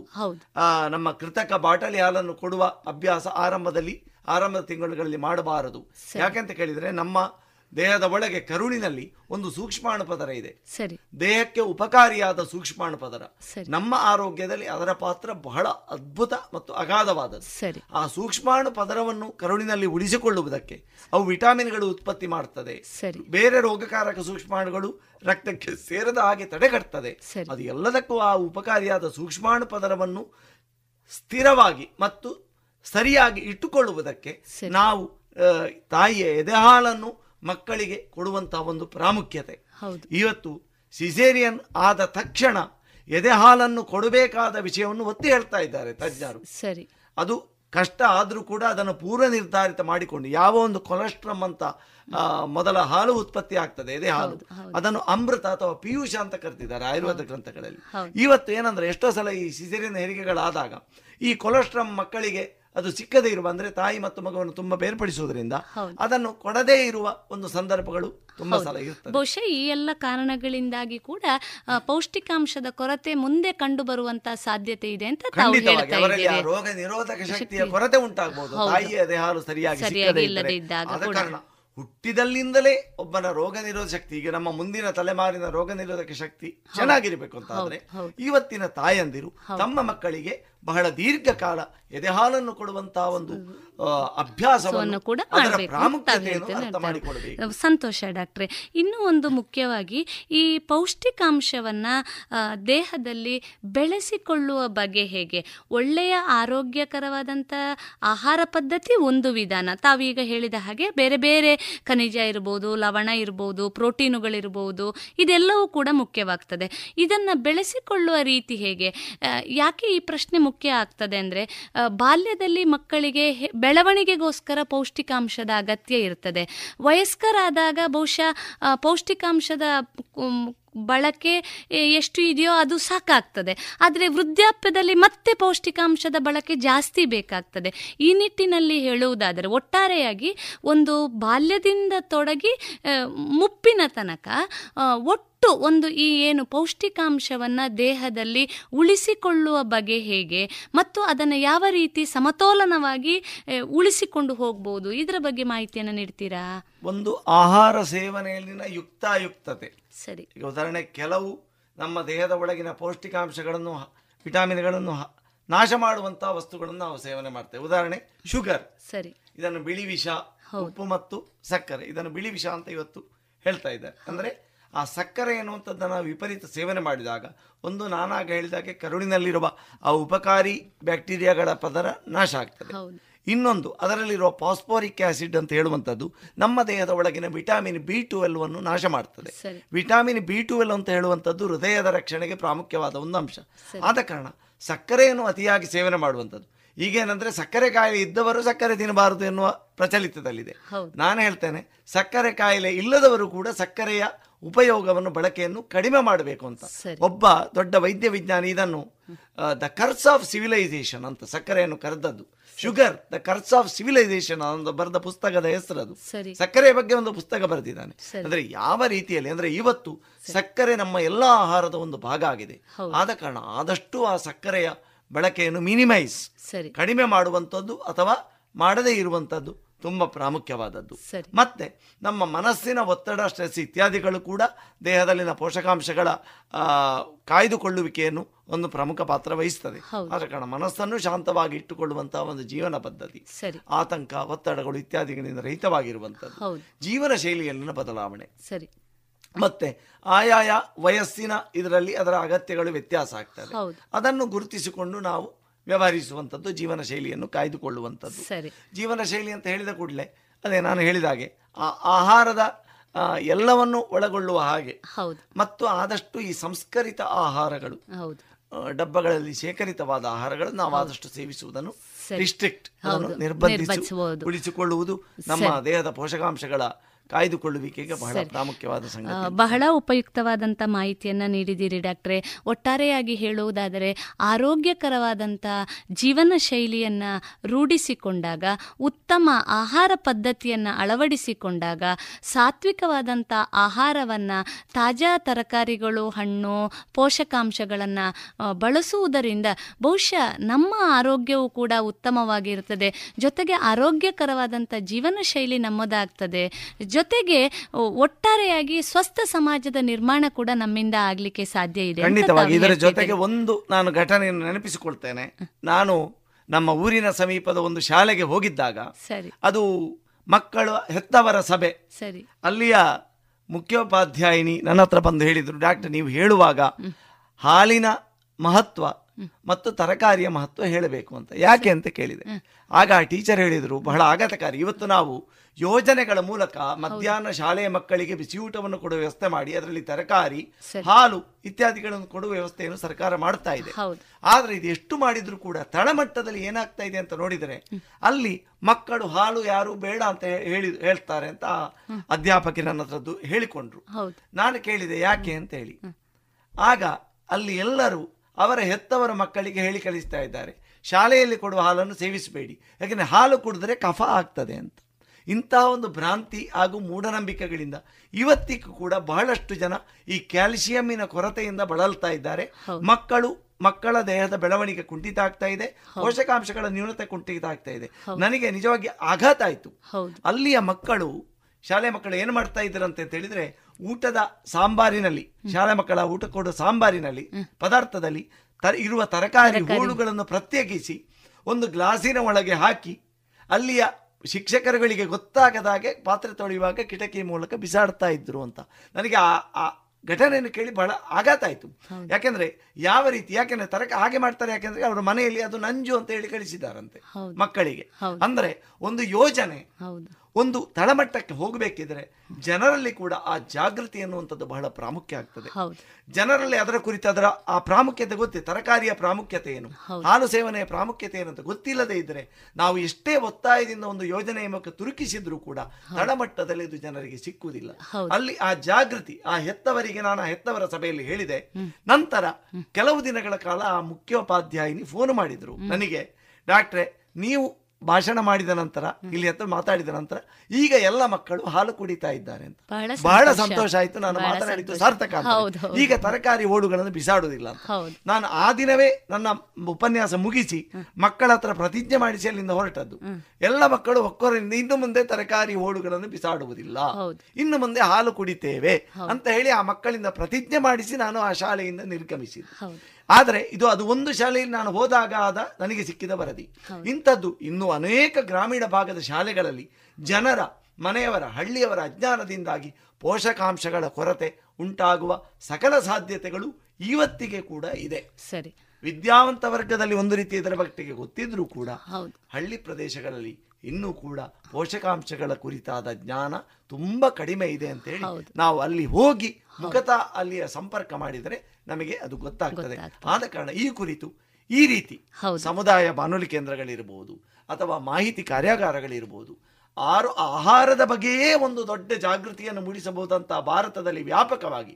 ನಮ್ಮ ಕೃತಕ ಬಾಟಲಿ ಹಾಲನ್ನು ಕೊಡುವ ಅಭ್ಯಾಸ ಆರಂಭದಲ್ಲಿ ಆರಂಭದ ತಿಂಗಳುಗಳಲ್ಲಿ ಮಾಡಬಾರದು. ಯಾಕೆಂತ ಕೇಳಿದ್ರೆ ನಮ್ಮ ದೇಹದ ಒಳಗೆ ಕರುಳಿನಲ್ಲಿ ಒಂದು ಸೂಕ್ಷ್ಮಾಣು ಪದರ ಇದೆ. ಸರಿ. ದೇಹಕ್ಕೆ ಉಪಕಾರಿಯಾದ ಸೂಕ್ಷ್ಮಾಣು ಪದರ. ನಮ್ಮ ಆರೋಗ್ಯದಲ್ಲಿ ಅದರ ಪಾತ್ರ ಬಹಳ ಅದ್ಭುತ ಮತ್ತು ಅಗಾಧವಾದದ್ದು. ಸರಿ. ಆ ಸೂಕ್ಷ್ಮಾಣು ಪದರವನ್ನು ಕರುಳಿನಲ್ಲಿ ಉಳಿಸಿಕೊಳ್ಳುವುದಕ್ಕೆ ಅವು ವಿಟಾಮಿನ್ಗಳು ಉತ್ಪತ್ತಿ ಮಾಡುತ್ತದೆ ಸರಿ. ಬೇರೆ ರೋಗಕಾರಕ ಸೂಕ್ಷ್ಮಾಣುಗಳು ರಕ್ತಕ್ಕೆ ಸೇರದ ಹಾಗೆ ತಡೆಗಟ್ತದೆ. ಅದು ಎಲ್ಲದಕ್ಕೂ ಆ ಉಪಕಾರಿಯಾದ ಸೂಕ್ಷ್ಮಾಣು ಪದರವನ್ನು ಸ್ಥಿರವಾಗಿ ಮತ್ತು ಸರಿಯಾಗಿ ಇಟ್ಟುಕೊಳ್ಳುವುದಕ್ಕೆ ನಾವು ತಾಯಿಯ ಎದೆಹಾಲನ್ನು ಮಕ್ಕಳಿಗೆ ಕೊಡುವಂತಹ ಒಂದು ಪ್ರಾಮುಖ್ಯತೆ. ಇವತ್ತು ಸಿಸೇರಿಯನ್ ಆದ ತಕ್ಷಣ ಎದೆಹಾಲನ್ನು ಕೊಡಬೇಕಾದ ವಿಷಯವನ್ನು ಒತ್ತಿ ಹೇಳ್ತಾ ಇದ್ದಾರೆ ತಜ್ಞರು. ಸರಿ. ಅದು ಕಷ್ಟ ಆದರೂ ಕೂಡ ಅದನ್ನು ಪೂರ್ವ ನಿರ್ಧಾರಿತ ಮಾಡಿಕೊಂಡು ಯಾವ ಒಂದು ಕೊಲೆಸ್ಟ್ರಮ್ ಅಂತ ಮೊದಲ ಹಾಲು ಉತ್ಪತ್ತಿ ಆಗ್ತದೆ ಎದೆ ಹಾಲು. ಅದನ್ನು ಅಮೃತ ಅಥವಾ ಪಿಯೂಷ ಅಂತ ಕರೆದಿದ್ದಾರೆ ಆಯುರ್ವೇದ ಗ್ರಂಥಗಳಲ್ಲಿ. ಇವತ್ತು ಏನಂದ್ರೆ ಎಷ್ಟೋ ಸಲ ಈ ಸಿಸೇರಿಯನ್ ಹೆರಿಗೆಗಳಾದಾಗ ಈ ಕೊಲೆಸ್ಟ್ರಮ್ ಮಕ್ಕಳಿಗೆ ಅದು ಸಿಕ್ಕದೇ ಇರುವ ಅಂದ್ರೆ ತಾಯಿ ಮತ್ತು ಮಗುವನ್ನು ತುಂಬಾ ಬೇರ್ಪಡಿಸುವುದರಿಂದ ಅದನ್ನು ಕೊಡದೇ ಇರುವ ಒಂದು ಸಂದರ್ಭಗಳು ತುಂಬಾ ಸಲ ಇರ್ತದೆ ಬಹುಶಃ ಈ ಎಲ್ಲ ಕಾರಣಗಳಿಂದಾಗಿ ಕೂಡ ಪೌಷ್ಟಿಕಾಂಶದ ಕೊರತೆ ಮುಂದೆ ಕಂಡು ಬರುವಂತಹ ಸಾಧ್ಯತೆ ಇದೆ ಅಂತ ಅವರಲ್ಲಿ ಆ ರೋಗ ನಿರೋಧಕ ಶಕ್ತಿಯ ಕೊರತೆ ಉಂಟಾಗಬಹುದು ಹೌದು. ತಾಯಿಯ ದೇಹಾಲು ಹಾಲು ಸರಿಯಾಗಿ ಸರಿಯಾಗಿ. ಕಾರಣ ಹುಟ್ಟಿದಲ್ಲಿಂದಲೇ ಒಬ್ಬನ ರೋಗ ನಿರೋಧ ಶಕ್ತಿ ಈಗ ನಮ್ಮ ಮುಂದಿನ ತಲೆಮಾರಿನ ರೋಗ ನಿರೋಧಕ ಶಕ್ತಿ ಚೆನ್ನಾಗಿರ್ಬೇಕು ಅಂತ ಆದ್ರೆ. ಇವತ್ತಿನ ತಾಯಂದಿರು ತಮ್ಮ ಮಕ್ಕಳಿಗೆ ಬಹಳ ದೀರ್ಘಕಾಲ ಎದೆಹಾಲನ್ನು ಕೊಡುವಂತಹ ಒಂದು ಅಭ್ಯಾಸವನ್ನು ಕೂಡ ಅರ್ಥ ಸಂತೋಷ ಡಾಕ್ಟ್ರೆ. ಇನ್ನೂ ಒಂದು ಮುಖ್ಯವಾಗಿ ಈ ಪೌಷ್ಟಿಕಾಂಶವನ್ನ ದೇಹದಲ್ಲಿ ಬೆಳೆಸಿಕೊಳ್ಳುವ ಬಗೆ ಹೇಗೆ? ಒಳ್ಳೆಯ ಆರೋಗ್ಯಕರವಾದಂಥ ಆಹಾರ ಪದ್ಧತಿ ಒಂದು ವಿಧಾನ. ತಾವೀಗ ಹೇಳಿದ ಹಾಗೆ ಬೇರೆ ಬೇರೆ ಖನಿಜ ಇರ್ಬೋದು ಲವಣ ಇರ್ಬೋದು ಪ್ರೋಟೀನುಗಳಿರ್ಬೋದು ಇದೆಲ್ಲವೂ ಕೂಡ ಮುಖ್ಯವಾಗ್ತದೆ. ಇದನ್ನ ಬೆಳೆಸಿಕೊಳ್ಳುವ ರೀತಿ ಹೇಗೆ? ಯಾಕೆ ಈ ಪ್ರಶ್ನೆ ಮುಖ್ಯ ಆಗ್ತದೆ ಅಂದರೆ ಬಾಲ್ಯದಲ್ಲಿ ಮಕ್ಕಳಿಗೆ ಬೆಳವಣಿಗೆಗೋಸ್ಕರ ಪೌಷ್ಟಿಕಾಂಶದ ಅಗತ್ಯ ಇರ್ತದೆ. ವಯಸ್ಕರಾದಾಗ ಬಹುಶಃ ಪೌಷ್ಟಿಕಾಂಶದ ಬಳಕೆ ಎಷ್ಟು ಇದೆಯೋ ಅದು ಸಾಕಾಗ್ತದೆ. ಆದರೆ ವೃದ್ಧಾಪ್ಯದಲ್ಲಿ ಮತ್ತೆ ಪೌಷ್ಟಿಕಾಂಶದ ಬಳಕೆ ಜಾಸ್ತಿ ಬೇಕಾಗ್ತದೆ. ಈ ನಿಟ್ಟಿನಲ್ಲಿ ಹೇಳುವುದಾದರೆ, ಒಟ್ಟಾರೆಯಾಗಿ ಒಂದು ಬಾಲ್ಯದಿಂದ ತೊಡಗಿ ಮುಪ್ಪಿನ ತನಕ ಒಟ್ಟು ಒಂದು ಈ ಏನು ಪೌಷ್ಟಿಕಾಂಶವನ್ನು ದೇಹದಲ್ಲಿ ಉಳಿಸಿಕೊಳ್ಳುವ ಬಗೆ ಹೇಗೆ, ಮತ್ತು ಅದನ್ನು ಯಾವ ರೀತಿ ಸಮತೋಲನವಾಗಿ ಉಳಿಸಿಕೊಂಡು ಹೋಗ್ಬೋದು. ಇದರ ಬಗ್ಗೆ ಮಾಹಿತಿಯನ್ನು ನೀಡ್ತೀರಾ? ಒಂದು ಆಹಾರ ಸೇವನೆಯಲ್ಲಿನ ಯುಕ್ತಾಯುಕ್ತತೆ. ಸರಿ. ಈಗ ಉದಾಹರಣೆ ಕೆಲವು ನಮ್ಮ ದೇಹದ ಒಳಗಿನ ಪೌಷ್ಟಿಕಾಂಶಗಳನ್ನು ವಿಟಾಮಿನ್ಗಳನ್ನು ನಾಶ ಮಾಡುವಂತಹ ವಸ್ತುಗಳನ್ನು ನಾವು ಸೇವನೆ ಮಾಡ್ತೇವೆ. ಉದಾಹರಣೆ ಶುಗರ್. ಸರಿ. ಇದನ್ನು ಬಿಳಿ ವಿಷ ಉಪ್ಪು ಮತ್ತು ಸಕ್ಕರೆ. ಇದನ್ನು ಬಿಳಿ ವಿಷ ಅಂತ ಇವತ್ತು ಹೇಳ್ತಾ ಇದ್ದಾರೆ. ಅಂದ್ರೆ ಆ ಸಕ್ಕರೆ ಎನ್ನುವಂಥದ್ದನ್ನು ವಿಪರೀತ ಸೇವನೆ ಮಾಡಿದಾಗ ಒಂದು ನಾನಾಗ ಹೇಳಿದಾಗೆ ಕರುಳಿನಲ್ಲಿರುವ ಆ ಉಪಕಾರಿ ಬ್ಯಾಕ್ಟೀರಿಯಾಗಳ ಪದರ ನಾಶ ಆಗ್ತದೆ. ಇನ್ನೊಂದು ಅದರಲ್ಲಿರುವ ಪಾಸ್ಪೋರಿಕ್ ಆಸಿಡ್ ಅಂತ ಹೇಳುವಂಥದ್ದು ನಮ್ಮ ದೇಹದ ಒಳಗಿನ ವಿಟಾಮಿನ್ ಬಿ ಟ್ವೆಲ್ವ್ ಅನ್ನು ನಾಶ ಮಾಡ್ತದೆ. ವಿಟಾಮಿನ್ ಬಿ ಟ್ವೆಲ್ವ್ ಅಂತ ಹೇಳುವಂಥದ್ದು ಹೃದಯದ ರಕ್ಷಣೆಗೆ ಪ್ರಾಮುಖ್ಯವಾದ ಒಂದು ಅಂಶ. ಆದ ಕಾರಣ ಸಕ್ಕರೆಯನ್ನು ಅತಿಯಾಗಿ ಸೇವನೆ ಮಾಡುವಂಥದ್ದು. ಈಗೇನಂದ್ರೆ ಸಕ್ಕರೆ ಕಾಯಿಲೆ ಇದ್ದವರು ಸಕ್ಕರೆ ತಿನ್ನಬಾರದು ಎನ್ನುವ ಪ್ರಚಲಿತದಲ್ಲಿದೆ. ನಾನು ಹೇಳ್ತೇನೆ ಸಕ್ಕರೆ ಕಾಯಿಲೆ ಇಲ್ಲದವರು ಕೂಡ ಸಕ್ಕರೆಯ ಉಪಯೋಗವನ್ನು ಬಳಕೆಯನ್ನು ಕಡಿಮೆ ಮಾಡಬೇಕು ಅಂತ. ಒಬ್ಬ ದೊಡ್ಡ ವೈದ್ಯ ವಿಜ್ಞಾನಿ ಇದನ್ನು ದ ಕರ್ಸ್ ಆಫ್ ಸಿವಿಲೈಸೇಷನ್ ಅಂತ ಸಕ್ಕರೆಯನ್ನು ಕರೆದದ್ದು. Sugar the curse of civilisation ಅಂತ ಬರೆದ ಪುಸ್ತಕದ ಹೆಸರದು ಅದು. ಸಕ್ಕರೆ ಬಗ್ಗೆ ಒಂದು ಪುಸ್ತಕ ಬರೆದಿದ್ದಾನೆ. ಅಂದ್ರೆ ಯಾವ ರೀತಿಯಲ್ಲಿ ಅಂದ್ರೆ ಇವತ್ತು ಸಕ್ಕರೆ ನಮ್ಮ ಎಲ್ಲಾ ಆಹಾರದ ಒಂದು ಭಾಗ ಆಗಿದೆ. ಆದ ಕಾರಣ ಆದಷ್ಟು ಆ ಸಕ್ಕರೆಯ ಬಳಕೆಯನ್ನು ಮಿನಿಮೈಸ್ ಕಡಿಮೆ ಮಾಡುವಂಥದ್ದು ಅಥವಾ ಮಾಡದೇ ಇರುವಂಥದ್ದು. ತುಂಬ ಪ್ರಾಮುಖ್ಯವಾದದ್ದು. ಮತ್ತೆ ನಮ್ಮ ಮನಸ್ಸಿನ ಒತ್ತಡ ಸ್ಟ್ರೆಸ್ ಇತ್ಯಾದಿಗಳು ಕೂಡ ದೇಹದಲ್ಲಿನ ಪೋಷಕಾಂಶಗಳ ಕಾಯ್ದುಕೊಳ್ಳುವಿಕೆಯನ್ನು ಒಂದು ಪ್ರಮುಖ ಪಾತ್ರ ವಹಿಸ್ತದೆ. ಆದ ಕಾರಣ ಮನಸ್ಸನ್ನು ಶಾಂತವಾಗಿ ಇಟ್ಟುಕೊಳ್ಳುವಂತಹ ಒಂದು ಜೀವನ ಪದ್ಧತಿ ಆತಂಕ ಒತ್ತಡಗಳು ಇತ್ಯಾದಿಗಳಿಂದ ರಹಿತವಾಗಿರುವಂಥದ್ದು. ಜೀವನ ಶೈಲಿಯಲ್ಲಿನ ಬದಲಾವಣೆ. ಸರಿ. ಮತ್ತೆ ಆಯಾಯ ವಯಸ್ಸಿನ ಇದರಲ್ಲಿ ಅದರ ಅಗತ್ಯಗಳು ವ್ಯತ್ಯಾಸ ಆಗ್ತದೆ. ಅದನ್ನು ಗುರುತಿಸಿಕೊಂಡು ನಾವು ವ್ಯವಹರಿಸುವಂಥದ್ದು ಜೀವನ ಶೈಲಿಯನ್ನು ಕಾಯ್ದುಕೊಳ್ಳುವಂಥದ್ದು. ಸರಿ. ಜೀವನ ಶೈಲಿ ಅಂತ ಹೇಳಿದ ಕೂಡಲೇ ಅದೇ ನಾನು ಹೇಳಿದ ಹಾಗೆ ಆ ಆಹಾರದ ಎಲ್ಲವನ್ನು ಒಳಗೊಳ್ಳುವ ಹಾಗೆ ಹೌದು. ಮತ್ತು ಆದಷ್ಟು ಈ ಸಂಸ್ಕರಿತ ಆಹಾರಗಳು ಹೌದು. ಡಬ್ಬಗಳಲ್ಲಿ ಶೇಖರಿತವಾದ ಆಹಾರಗಳನ್ನು ನಾವು ಆದಷ್ಟು ಸೇವಿಸುವುದನ್ನು ರಿಸ್ಟ್ರಿಕ್ಟ್. ನಿರ್ಬಂಧಿಸಿ ಉಳಿಸಿಕೊಳ್ಳುವುದು ನಮ್ಮ ದೇಹದ ಪೋಷಕಾಂಶಗಳ ಕಾಯ್ದುಕೊಳ್ಳುವಿಕೆಗೆ ಬಹಳ ಪ್ರಾಮುಖ್ಯವಾದ ಸಂಗತಿ. ಬಹಳ ಉಪಯುಕ್ತವಾದಂಥ ಮಾಹಿತಿಯನ್ನು ನೀಡಿದ್ದೀರಿ ಡಾಕ್ಟ್ರೆ. ಒಟ್ಟಾರೆಯಾಗಿ ಹೇಳುವುದಾದರೆ ಆರೋಗ್ಯಕರವಾದಂಥ ಜೀವನ ಶೈಲಿಯನ್ನು ರೂಢಿಸಿಕೊಂಡಾಗ ಉತ್ತಮ ಆಹಾರ ಪದ್ಧತಿಯನ್ನು ಅಳವಡಿಸಿಕೊಂಡಾಗ ಸಾತ್ವಿಕವಾದಂಥ ಆಹಾರವನ್ನು ತಾಜಾ ತರಕಾರಿಗಳು ಹಣ್ಣು ಪೋಷಕಾಂಶಗಳನ್ನು ಬಳಸುವುದರಿಂದ ಬಹುಶಃ ನಮ್ಮ ಆರೋಗ್ಯವು ಕೂಡ ಉತ್ತಮವಾಗಿರುತ್ತದೆ. ಜೊತೆಗೆ ಆರೋಗ್ಯಕರವಾದಂಥ ಜೀವನ ಶೈಲಿ ನಮ್ಮದಾಗ್ತದೆ. ಜೊತೆಗೆ ಒಟ್ಟಾರೆಯಾಗಿ ಸ್ವಸ್ಥ ಸಮಾಜದ ನಿರ್ಮಾಣ ಕೂಡ ನಮ್ಮಿಂದ ಆಗ್ಲಿಕ್ಕೆ ಸಾಧ್ಯ ಇದೆ ಖಂಡಿತವಾಗಿ. ಇದರ ಜೊತೆಗೆ ಒಂದು ನಾನು ಘಟನೆಯನ್ನು ನೆನಪಿಸಿಕೊಳ್ತೇನೆ. ನಾನು ನಮ್ಮ ಊರಿನ ಸಮೀಪದ ಒಂದು ಶಾಲೆಗೆ ಹೋಗಿದ್ದಾಗ ಸರಿ. ಅದು ಮಕ್ಕಳು ಹೆತ್ತವರ ಸಭೆ. ಸರಿ. ಅಲ್ಲಿಯ ಮುಖ್ಯೋಪಾಧ್ಯಾಯಿನಿ ನನ್ನ ಹತ್ರ ಬಂದು ಹೇಳಿದರು ಡಾಕ್ಟರ್ ನೀವು ಹೇಳುವಾಗ ಹಾಲಿನ ಮಹತ್ವ ಮತ್ತು ತರಕಾರಿಯ ಮಹತ್ವ ಹೇಳಬೇಕು ಅಂತ. ಯಾಕೆ ಅಂತ ಕೇಳಿದೆ. ಆಗ ಆ ಟೀಚರ್ ಹೇಳಿದರು ಬಹಳ ಆಘಾತಕಾರಿ. ಇವತ್ತು ನಾವು ಯೋಜನೆಗಳ ಮೂಲಕ ಮಧ್ಯಾಹ್ನ ಶಾಲೆಯ ಮಕ್ಕಳಿಗೆ ಬಿಸಿಯೂಟವನ್ನು ಕೊಡುವ ವ್ಯವಸ್ಥೆ ಮಾಡಿ ಅದರಲ್ಲಿ ತರಕಾರಿ ಹಾಲು ಇತ್ಯಾದಿಗಳನ್ನು ಕೊಡುವ ವ್ಯವಸ್ಥೆಯನ್ನು ಸರ್ಕಾರ ಮಾಡ್ತಾ ಇದೆ. ಆದರೆ ಇದು ಎಷ್ಟು ಮಾಡಿದ್ರು ಕೂಡ ತಳಮಟ್ಟದಲ್ಲಿ ಏನಾಗ್ತಾ ಇದೆ ಅಂತ ನೋಡಿದರೆ ಅಲ್ಲಿ ಮಕ್ಕಳು ಹಾಲು ಯಾರು ಬೇಡ ಅಂತ ಹೇಳಿ ಹೇಳ್ತಾರೆ ಅಂತ ಅಧ್ಯಾಪಕಿ ನನ್ನ ಹತ್ರದ್ದು ಹೇಳಿಕೊಂಡ್ರು. ನಾನು ಕೇಳಿದೆ ಯಾಕೆ ಅಂತ ಹೇಳಿ ಆಗ ಅಲ್ಲಿ ಎಲ್ಲರೂ ಅವರ ಹೆತ್ತವರ ಮಕ್ಕಳಿಗೆ ಹೇಳಿ ಕಳಿಸ್ತಾ ಇದ್ದಾರೆ. ಶಾಲೆಯಲ್ಲಿ ಕೊಡುವ ಹಾಲನ್ನು ಸೇವಿಸಬೇಡಿ. ಯಾಕಂದ್ರೆ ಹಾಲು ಕುಡಿದ್ರೆ ಕಫ ಆಗ್ತದೆ ಅಂತ. ಇಂತಹ ಒಂದು ಭ್ರಾಂತಿ ಹಾಗೂ ಮೂಢನಂಬಿಕೆಗಳಿಂದ ಇವತ್ತಿಗೂ ಕೂಡ ಬಹಳಷ್ಟು ಜನ ಈ ಕ್ಯಾಲ್ಸಿಯಂನ ಕೊರತೆಯಿಂದ ಬಳಲ್ತಾ ಇದ್ದಾರೆ. ಮಕ್ಕಳು ಮಕ್ಕಳ ದೇಹದ ಬೆಳವಣಿಗೆ ಕುಂಠಿತ ಆಗ್ತಾ ಇದೆ ಪೋಷಕಾಂಶಗಳ ನ್ಯೂನತೆ ಕುಂಠಿತ ಆಗ್ತಾ ಇದೆ ನನಗೆ ನಿಜವಾಗಿ ಆಘಾತ ಆಯಿತು. ಅಲ್ಲಿಯ ಮಕ್ಕಳು ಶಾಲೆ ಮಕ್ಕಳು ಏನು ಮಾಡ್ತಾ ಇದ್ರಂತೆ ಅಂತ ಹೇಳಿದ್ರೆ ಊಟದ ಸಾಂಬಾರಿನಲ್ಲಿ ಶಾಲೆ ಮಕ್ಕಳ ಊಟ ಕೊಡುವ ಸಾಂಬಾರಿನಲ್ಲಿ ಪದಾರ್ಥದಲ್ಲಿ ಇರುವ ತರಕಾರಿ ಹೂಳುಗಳನ್ನು ಪ್ರತ್ಯೇಕಿಸಿ ಒಂದು ಗ್ಲಾಸಿನ ಒಳಗೆ ಹಾಕಿ ಅಲ್ಲಿಯ ಶಿಕ್ಷಕರುಗಳಿಗೆ ಗೊತ್ತಾಗದಾಗೆ ಪಾತ್ರೆ ತೊಳೆಯುವಾಗ ಕಿಟಕಿ ಮೂಲಕ ಬಿಸಾಡ್ತಾ ಇದ್ರು ಅಂತ. ನನಗೆ ಆ ಘಟನೆಯನ್ನು ಕೇಳಿ ಬಹಳ ಆಘಾತ ಆಯ್ತು. ಯಾಕೆಂದ್ರೆ ಯಾವ ರೀತಿ ಯಾಕೆಂದ್ರೆ ತರಕ ಹಾಗೆ ಮಾಡ್ತಾರೆ ಯಾಕೆಂದ್ರೆ ಅವರ ಮನೆಯಲ್ಲಿ ಅದು ನಂಜು ಅಂತ ಹೇಳಿ ಕಳಿಸಿದಾರಂತೆ ಮಕ್ಕಳಿಗೆ. ಅಂದ್ರೆ ಒಂದು ಯೋಜನೆ ಒಂದು ತಳಮಟ್ಟಕ್ಕೆ ಹೋಗಬೇಕಿದ್ರೆ ಜನರಲ್ಲಿ ಕೂಡ ಆ ಜಾಗೃತಿ ಅನ್ನುವಂಥದ್ದು ಬಹಳ ಪ್ರಾಮುಖ್ಯ ಆಗ್ತದೆ. ಜನರಲ್ಲಿ ಅದರ ಕುರಿತು ಅದರ ಆ ಪ್ರಾಮುಖ್ಯತೆ ಗೊತ್ತಿ ತರಕಾರಿಯ ಪ್ರಾಮುಖ್ಯತೆ ಏನು? ಹಾಲು ಸೇವನೆಯ ಪ್ರಾಮುಖ್ಯತೆ ಏನು ಅಂತ ಗೊತ್ತಿಲ್ಲದೆ ಇದ್ರೆ ನಾವು ಎಷ್ಟೇ ಒತ್ತಾಯದಿಂದ ಒಂದು ಯೋಜನೆಯ ಮುಖ ತುರುಕಿಸಿದ್ರು ಕೂಡ ತಳಮಟ್ಟದಲ್ಲಿ ಇದು ಜನರಿಗೆ ಸಿಕ್ಕುವುದಿಲ್ಲ. ಅಲ್ಲಿ ಆ ಜಾಗೃತಿ ಆ ಹೆತ್ತವರಿಗೆ ನಾನು ಹೆತ್ತವರ ಸಭೆಯಲ್ಲಿ ಹೇಳಿದೆ. ನಂತರ ಕೆಲವು ದಿನಗಳ ಕಾಲ ಆ ಮುಖ್ಯೋಪಾಧ್ಯಾಯಿನಿ ಫೋನ್ ಮಾಡಿದ್ರು. ನನಗೆ ಡಾಕ್ಟ್ರೆ ನೀವು ಭಾಷಣ ಮಾಡಿದ ನಂತರ ಇಲ್ಲಿ ಹತ್ರ ಮಾತಾಡಿದ ನಂತರ ಈಗ ಎಲ್ಲ ಮಕ್ಕಳು ಹಾಲು ಕುಡಿತಾ ಇದ್ದಾರೆ ಅಂತ. ಬಹಳ ಸಂತೋಷ. ಆಯ್ತು ನಾನು ಮಾತನಾಡಿದ್ದು ಸಾರ್ಥಕ ಈಗ ತರಕಾರಿ ಓಡುಗಳನ್ನು ಬಿಸಾಡುವುದಿಲ್ಲ ನಾನು ಆ ದಿನವೇ ನನ್ನ ಉಪನ್ಯಾಸ ಮುಗಿಸಿ ಮಕ್ಕಳ ಹತ್ರ ಪ್ರತಿಜ್ಞೆ ಮಾಡಿಸಿ ಅಲ್ಲಿಂದ ಹೊರಟದ್ದು. ಎಲ್ಲ ಮಕ್ಕಳು ಒಕ್ಕೊರಿಂದ ಇನ್ನು ಮುಂದೆ ತರಕಾರಿ ಓಡುಗಳನ್ನು ಬಿಸಾಡುವುದಿಲ್ಲ. ಇನ್ನು ಮುಂದೆ ಹಾಲು ಕುಡಿತೇವೆ ಅಂತ ಹೇಳಿ ಆ ಮಕ್ಕಳಿಂದ ಪ್ರತಿಜ್ಞೆ ಮಾಡಿಸಿ ನಾನು ಆ ಶಾಲೆಯಿಂದ ನಿರ್ಗಮಿಸಿದೆ ಆದರೆ ಇದು ಅದು ಒಂದು ಶಾಲೆಯಲ್ಲಿ ನಾನು ಹೋದಾಗ ಆದ ನನಗೆ ಸಿಕ್ಕಿದ ವರದಿ. ಇಂಥದ್ದು ಇನ್ನು ಅನೇಕ ಗ್ರಾಮೀಣ ಭಾಗದ ಶಾಲೆಗಳಲ್ಲಿ ಜನರ ಮನೆಯವರ ಹಳ್ಳಿಯವರ ಅಜ್ಞಾನದಿಂದಾಗಿ ಪೋಷಕಾಂಶಗಳ ಕೊರತೆ ಉಂಟಾಗುವ ಸಕಲ ಸಾಧ್ಯತೆಗಳು ಇವತ್ತಿಗೆ ಕೂಡ ಇದೆ. ಸರಿ. ವಿದ್ಯಾವಂತ ವರ್ಗದಲ್ಲಿ ಒಂದು ರೀತಿ ಇದರ ಬಗ್ಗೆ ಗೊತ್ತಿದ್ರೂ ಕೂಡ ಹಳ್ಳಿ ಪ್ರದೇಶಗಳಲ್ಲಿ ಇನ್ನೂ ಕೂಡ ಪೋಷಕಾಂಶಗಳ ಕುರಿತಾದ ಜ್ಞಾನ ತುಂಬಾ ಕಡಿಮೆ ಇದೆ ಅಂತ ಹೇಳಿ ನಾವು ಅಲ್ಲಿ ಹೋಗಿ ಮುಖತಃ ಅಲ್ಲಿಯ ಸಂಪರ್ಕ ಮಾಡಿದರೆ ನಮಗೆ ಅದು ಗೊತ್ತಾಗ್ತದೆ. ಆದ ಕಾರಣ ಈ ಕುರಿತು ಈ ರೀತಿ ಸಮುದಾಯ ಬಾನುಲಿ ಕೇಂದ್ರಗಳಿರ್ಬೋದು ಅಥವಾ ಮಾಹಿತಿ ಕಾರ್ಯಾಗಾರಗಳಿರ್ಬೋದು ಆರು ಆಹಾರದ ಬಗ್ಗೆಯೇ ಒಂದು ದೊಡ್ಡ ಜಾಗೃತಿಯನ್ನು ಮೂಡಿಸಬಹುದಂತ ಭಾರತದಲ್ಲಿ ವ್ಯಾಪಕವಾಗಿ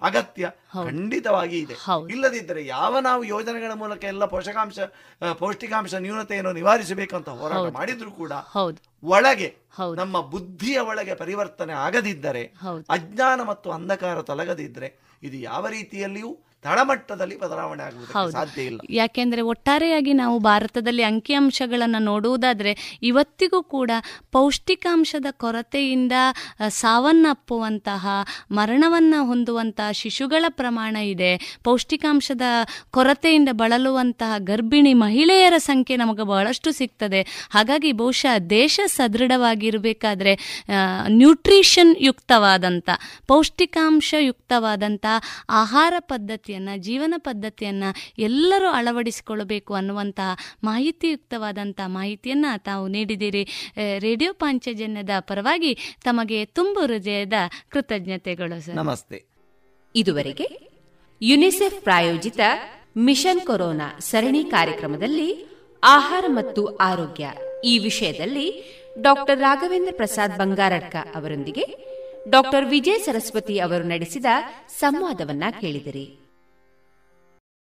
ಅಗತ್ಯ ಖಂಡಿತವಾಗಿ ಇದೆ. ಇಲ್ಲದಿದ್ದರೆ ಯಾವ ನಾವು ಯೋಜನೆಗಳ ಮೂಲಕ ಎಲ್ಲ ಪೋಷಕಾಂಶ ಪೌಷ್ಟಿಕಾಂಶ ನ್ಯೂನತೆಯನ್ನು ನಿವಾರಿಸಬೇಕಂತ ಹೋರಾಟ ಮಾಡಿದ್ರು ಕೂಡ ಒಳಗೆ ನಮ್ಮ ಬುದ್ಧಿಯ ಒಳಗೆ ಪರಿವರ್ತನೆ ಆಗದಿದ್ದರೆ ಅಜ್ಞಾನ ಮತ್ತು ಅಂಧಕಾರ ತೊಲಗದಿದ್ದರೆ ಇದು ಯಾವ ರೀತಿಯಲ್ಲಿಯೂ ತಳಮಟ್ಟದಲ್ಲಿ ಬದಲಾವಣೆ ಆಗುವುದು ಸಾಧ್ಯ ಇಲ್ಲ. ಯಾಕೆಂದ್ರೆ ಒಟ್ಟಾರೆಯಾಗಿ ನಾವು ಭಾರತದಲ್ಲಿ ಅಂಕಿಅಂಶಗಳನ್ನು ನೋಡುವುದಾದ್ರೆ ಇವತ್ತಿಗೂ ಕೂಡ ಪೌಷ್ಟಿಕಾಂಶದ ಕೊರತೆಯಿಂದ ಸಾವನ್ನಪ್ಪುವಂತಹ ಮರಣವನ್ನು ಹೊಂದುವಂತಹ ಶಿಶುಗಳ ಪ್ರಮಾಣ ಇದೆ. ಪೌಷ್ಟಿಕಾಂಶದ ಕೊರತೆಯಿಂದ ಬಳಲುವಂತಹ ಗರ್ಭಿಣಿ ಮಹಿಳೆಯರ ಸಂಖ್ಯೆ ನಮಗೆ ಬಹಳಷ್ಟು ಸಿಗ್ತದೆ. ಹಾಗಾಗಿ ಬಹುಶಃ ದೇಶ ಸದೃಢವಾಗಿರಬೇಕಾದ್ರೆ ನ್ಯೂಟ್ರಿಷನ್ ಯುಕ್ತವಾದಂಥ ಪೌಷ್ಟಿಕಾಂಶ ಯುಕ್ತವಾದಂಥ ಆಹಾರ ಪದ್ಧತಿಯ ಜೀವನ ಪದ್ಧತಿಯನ್ನು ಎಲ್ಲರೂ ಅಳವಡಿಸಿಕೊಳ್ಳಬೇಕು ಅನ್ನುವಂತಹ ಮಾಹಿತಿಯುಕ್ತವಾದಂಥ ಮಾಹಿತಿಯನ್ನು ತಾವು ನೀಡಿದ್ದೀರಿ. ರೇಡಿಯೋ ಪಾಂಚಜನ್ಯದ ಪರವಾಗಿ ತಮಗೆ ತುಂಬು ಹೃದಯದ ಕೃತಜ್ಞತೆಗಳು ಸರ್. ನಮಸ್ತೆ. ಇದುವರೆಗೆ ಯುನಿಸೆಫ್ ಪ್ರಾಯೋಜಿತ ಮಿಷನ್ ಕೊರೋನಾ ಸರಣಿ ಕಾರ್ಯಕ್ರಮದಲ್ಲಿ ಆಹಾರ ಮತ್ತು ಆರೋಗ್ಯ ಈ ವಿಷಯದಲ್ಲಿ ಡಾಕ್ಟರ್ ರಾಘವೇಂದ್ರ ಪ್ರಸಾದ್ ಬಂಗಾರಡ್ಕ ಅವರೊಂದಿಗೆ ಡಾಕ್ಟರ್ ವಿಜಯ ಸರಸ್ವತಿ ಅವರು ನಡೆಸಿದ ಸಂವಾದವನ್ನ ಕೇಳಿದಿರಿ.